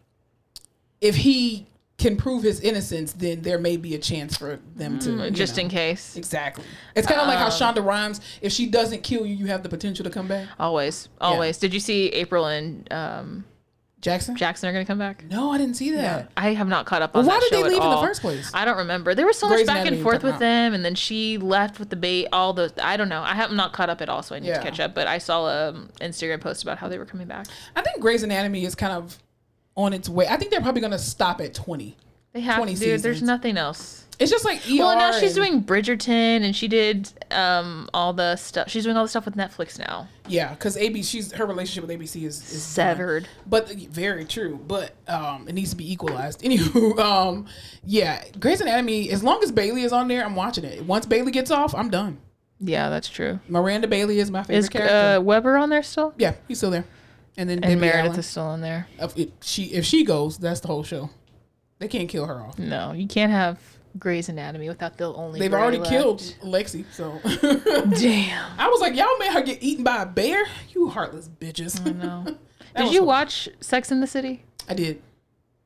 if he can prove his innocence, then there may be a chance for them to Mm, Just know. in case. Exactly. It's kind of like how Um, Shonda Rhimes, if she doesn't kill you, you have the potential to come back. Always. Always. Did you see April and um, Jackson? Jackson are going to come back? no, I didn't see that. I have not caught up on Well, why did they leave in the first place? I don't remember. There was so much back and forth with about. them, and then she left with the bait. All the I don't know. I have not caught up at all, so I need Yeah. to catch up. But I saw a Instagram post about how they were coming back. I think Grey's Anatomy is kind of on its way. I think they're probably going to stop at 20. They have 20 dude. There's nothing else. It's just like ER. Well, now she's doing Bridgerton, and she did um all the stuff. She's doing all the stuff with Netflix now. Yeah, because ABC, she's her relationship with ABC is, is Severed. But very true. But um, it needs to be equalized. <laughs> Anywho, um, yeah, Grey's Anatomy. As long as Bailey is on there, I'm watching it. Once Bailey gets off, I'm done. Yeah, that's true. Miranda Bailey is my favorite Is character. uh, Weber on there still? yeah, he's still there. And then And Debbie Meredith Allen. is still on there. If she if she goes, that's the whole show. They can't kill her off. No, you can't have Grey's Anatomy without the only. They've already left. killed Lexi, so <laughs> Damn. I was like, y'all made her get eaten by a bear. You heartless bitches. No. <laughs> That Did you watch Sex in the City? I did.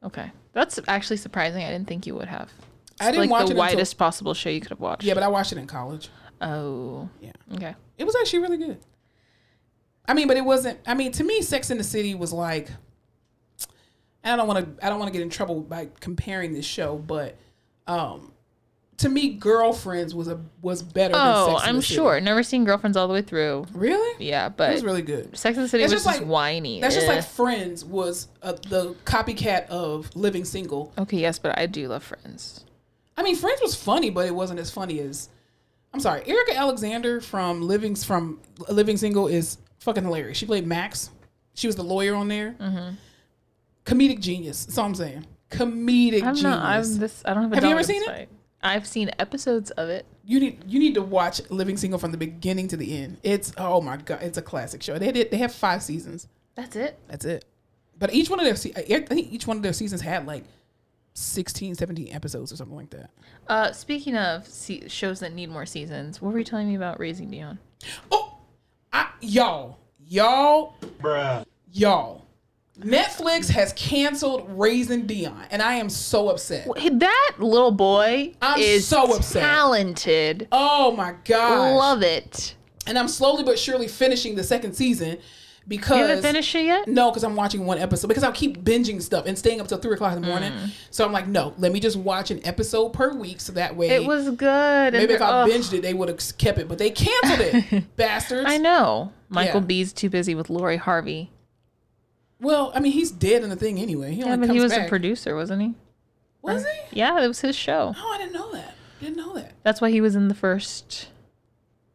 Okay, that's actually surprising. I didn't think you would have. I didn't like watch the it until- widest possible show you could have watched. Yeah, but I watched it in college. oh. Yeah. Okay. It was actually really good. I mean, but it wasn't. I mean, to me, Sex in the City was like I don't want to I don't want to get in trouble by comparing this show, but um, to me, Girlfriends was a was better. than Oh, Sex I'm the City. sure. Never seen Girlfriends all the way through. Really? Yeah, but It was really good. Sex and the City That's was just just like- whiny. That's just like Friends was uh, the copycat of Living Single. Okay, yes, but I do love Friends. I mean, Friends was funny, but it wasn't as funny as. I'm sorry, Erika Alexander from Living from Living Single is fucking hilarious. She played Max. She was the lawyer on there. Mm-hmm. Comedic genius. That's all I'm saying. Comedic I'm genius. not. I'm this. I don't have a Have you ever seen it? fight. I've seen episodes of it. you need you need to watch Living Single from the beginning to the end. It's oh my god, it's a classic show. They did they have five seasons. That's it. That's it. But each one of their se- I think each one of their seasons had like 16, 17 episodes or something like that. Uh, speaking of se- shows that need more seasons, what were you telling me about Raising Dion? Oh, I, y'all, y'all, y'all. Netflix has canceled Raising Dion, and I am so upset. That little boy I'm is so upset. talented. Oh my god! Love it. And I'm slowly but surely finishing the second season because You haven't finished it yet? No, because I'm watching one episode because I'll keep binging stuff and staying up till three o'clock in the morning. So I'm like, no, let me just watch an episode per week, so that way Mm. It was good. maybe if I Ugh. binged it, they would have kept it, but they canceled it, <laughs> bastards. I know. Michael Yeah. B's too busy with Lori Harvey. Well, I mean, he's dead in the thing anyway. He Yeah, only but he was back. a producer, wasn't he? Was he? Yeah, it was his show. Oh, I didn't know that. Didn't know that. That's why he was in the first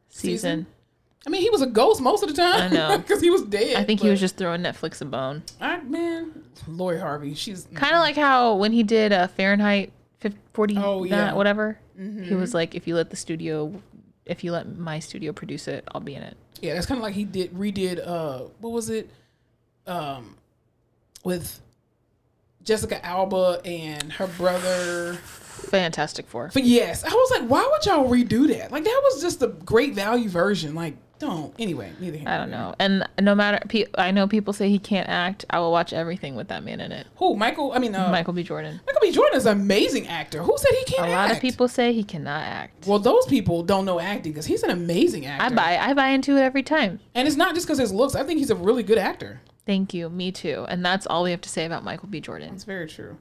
season. Season? I mean, he was a ghost most of the time. I know. <laughs> because he was dead. I think he was just throwing Netflix a bone. I, man, Lori Harvey. She's Kind of like how when he did uh, Fahrenheit 50, 40, Oh, yeah. Mm-hmm. whatever, he was like, if you let the studio, if you let my studio produce it, I'll be in it. yeah. That's kind of like he did redid. Uh, what was it? Um, with Jessica Alba and her brother. Fantastic Four. But yes, I was like, why would y'all redo that? Like that was just a great value version. Like, don't. Anyway, neither here. I don't know. And no matter, pe- I know people say he can't act. I will watch everything with that man in it. Who? Michael? I mean, uh, Michael B. Jordan. Michael B. Jordan is an amazing actor. Who said he can't A act? lot of people say he cannot act. Well, those people don't know acting because he's an amazing actor. I buy, I buy into it every time. And it's not just because his looks. I think he's a really good actor. Thank you. Me too. And that's all we have to say about Michael B. Jordan. It's very true.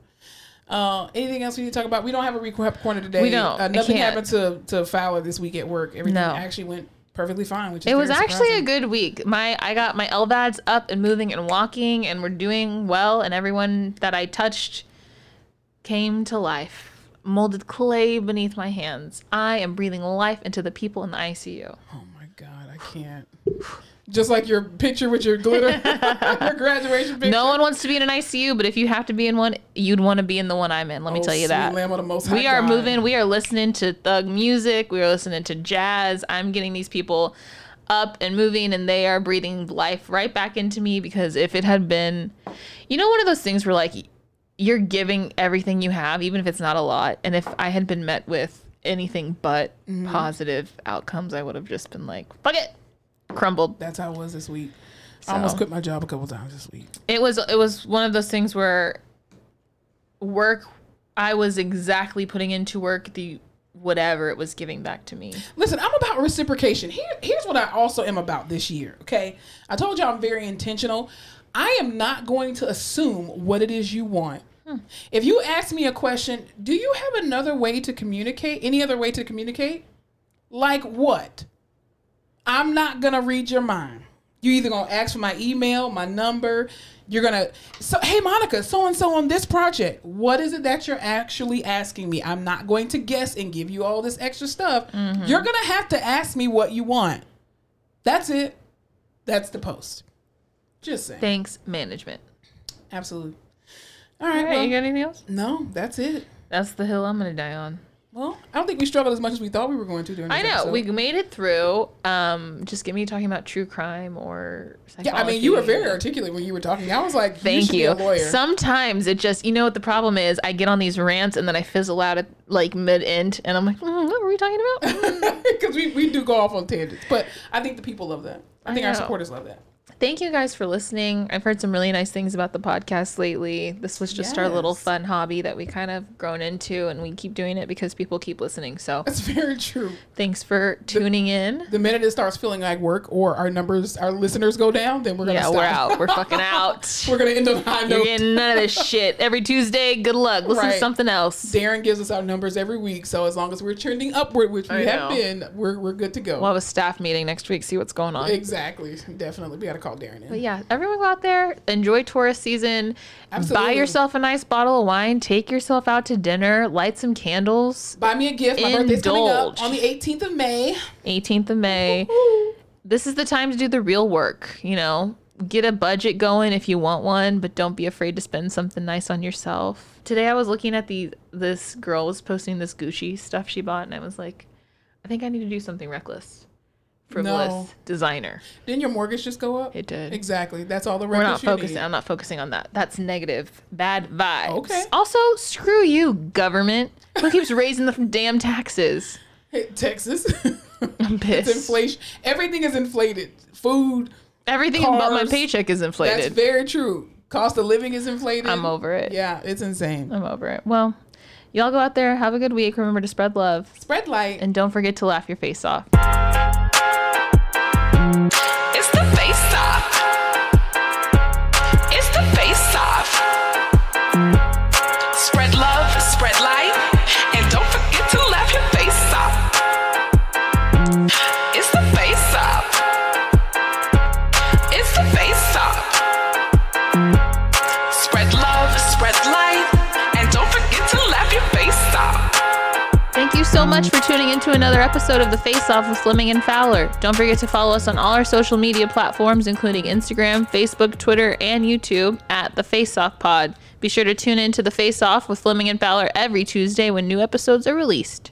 Uh, anything else we need to talk about? We don't have a recap corner today. We don't. Uh, nothing happened to to Fowler this week at work. Everything No. actually went perfectly fine. Which is It was actually a good week. My I got my LVADs up and moving and walking, and we're doing well. And everyone that I touched came to life, molded clay beneath my hands. I am breathing life into the people in the ICU. Oh my god, I can't. Just like your picture with your glitter, <laughs> <laughs> your graduation picture. No one wants to be in an ICU, but if you have to be in one, you'd want to be in the one I'm in. Let me Oh, tell you that. Lamb of the Most we are God. moving. We are listening to thug music. We are listening to jazz. I'm getting these people up and moving, and they are breathing life right back into me. Because if it had been, you know, one of those things where like you're giving everything you have, even if it's not a lot, and if I had been met with anything but Mm-hmm. positive outcomes, I would have just been like, fuck it, crumbled. That's how it was this week. I almost quit my job a couple times this week. It was it was one of those things where work I was exactly putting into work the whatever it was giving back to me. Listen, I'm about reciprocation. Here, here's what I also am about this year. Okay, I told you I'm very intentional. I am not going to assume what it is you want. Hmm. If you ask me a question, do you have another way to communicate? Any other way to communicate? Like what? I'm not gonna read your mind. You either gonna ask for my email, my number. You're gonna so hey Monica, so and so on this project. What is it that you're actually asking me? I'm not going to guess and give you all this extra stuff. Mm-hmm. You're gonna have to ask me what you want. That's it. That's the post. Just saying. Thanks, management. Absolutely. All right. All right, well, you got anything else? no, that's it. That's the hill I'm gonna die on. Well, I don't think we struggled as much as we thought we were going to during this I know episode. we made it through. Um, just get me talking about true crime or Yeah, I mean, you were very articulate when you were talking. I was like, you Thank you. Lawyer. Sometimes it just, you know what the problem is? I get on these rants and then I fizzle out at like mid end, and I'm like, mm, what were we talking about? <laughs> because we, we do go off on tangents. But I think the people love that. I think our supporters love that. Thank you guys for listening. I've heard some really nice things about the podcast lately. This was just our little fun hobby that we kind of grown into, and we keep doing it because people keep listening. So <laughs> That's very true. thanks for tuning in. The minute it starts feeling like work or our numbers, our listeners go down, then we're gonna Yeah, stop. we're out. We're fucking <laughs> out. we're gonna end on a high You're getting none of this shit every Tuesday. Good luck. Listen to something else. Darren gives us our numbers every week, so as long as we're trending upward, which we I have know. been, we're, we're good to go. We'll have a staff meeting next week. See what's going on. exactly, definitely. We gotta call Darren in. But yeah, everyone go out there, enjoy tourist season. Absolutely. Buy yourself a nice bottle of wine. Take yourself out to dinner. Light some candles. Buy me a gift. My birthday's coming up on the 18th of May. 18th of May. This is the time to do the real work. You know, get a budget going if you want one, but don't be afraid to spend something nice on yourself. Today I was looking at the this girl was posting this Gucci stuff she bought, and I was like, I think I need to do something reckless, frivolous, No. designer. Didn't your mortgage just go up? It did. Exactly. That's all the We're not you focusing. need. I'm not focusing on that. That's negative, bad vibes. Okay. Also, screw you, government. Who keeps raising the damn taxes? Hey, Texas. <laughs> I'm it's pissed. inflation. Everything is inflated. Food. Everything about my paycheck is inflated. That's very true. Cost of living is inflated. I'm over it. Yeah, it's insane. I'm over it. Well, y'all go out there, have a good week. Remember to spread love, Spread light. and don't forget to laugh your face off. Much for tuning into another episode of The Face Off with Fleming and Fowler. Don't forget to follow us on all our social media platforms, including Instagram, Facebook, Twitter, and YouTube at The Face Off Pod. Be sure to tune in to The Face Off with Fleming and Fowler every Tuesday when new episodes are released.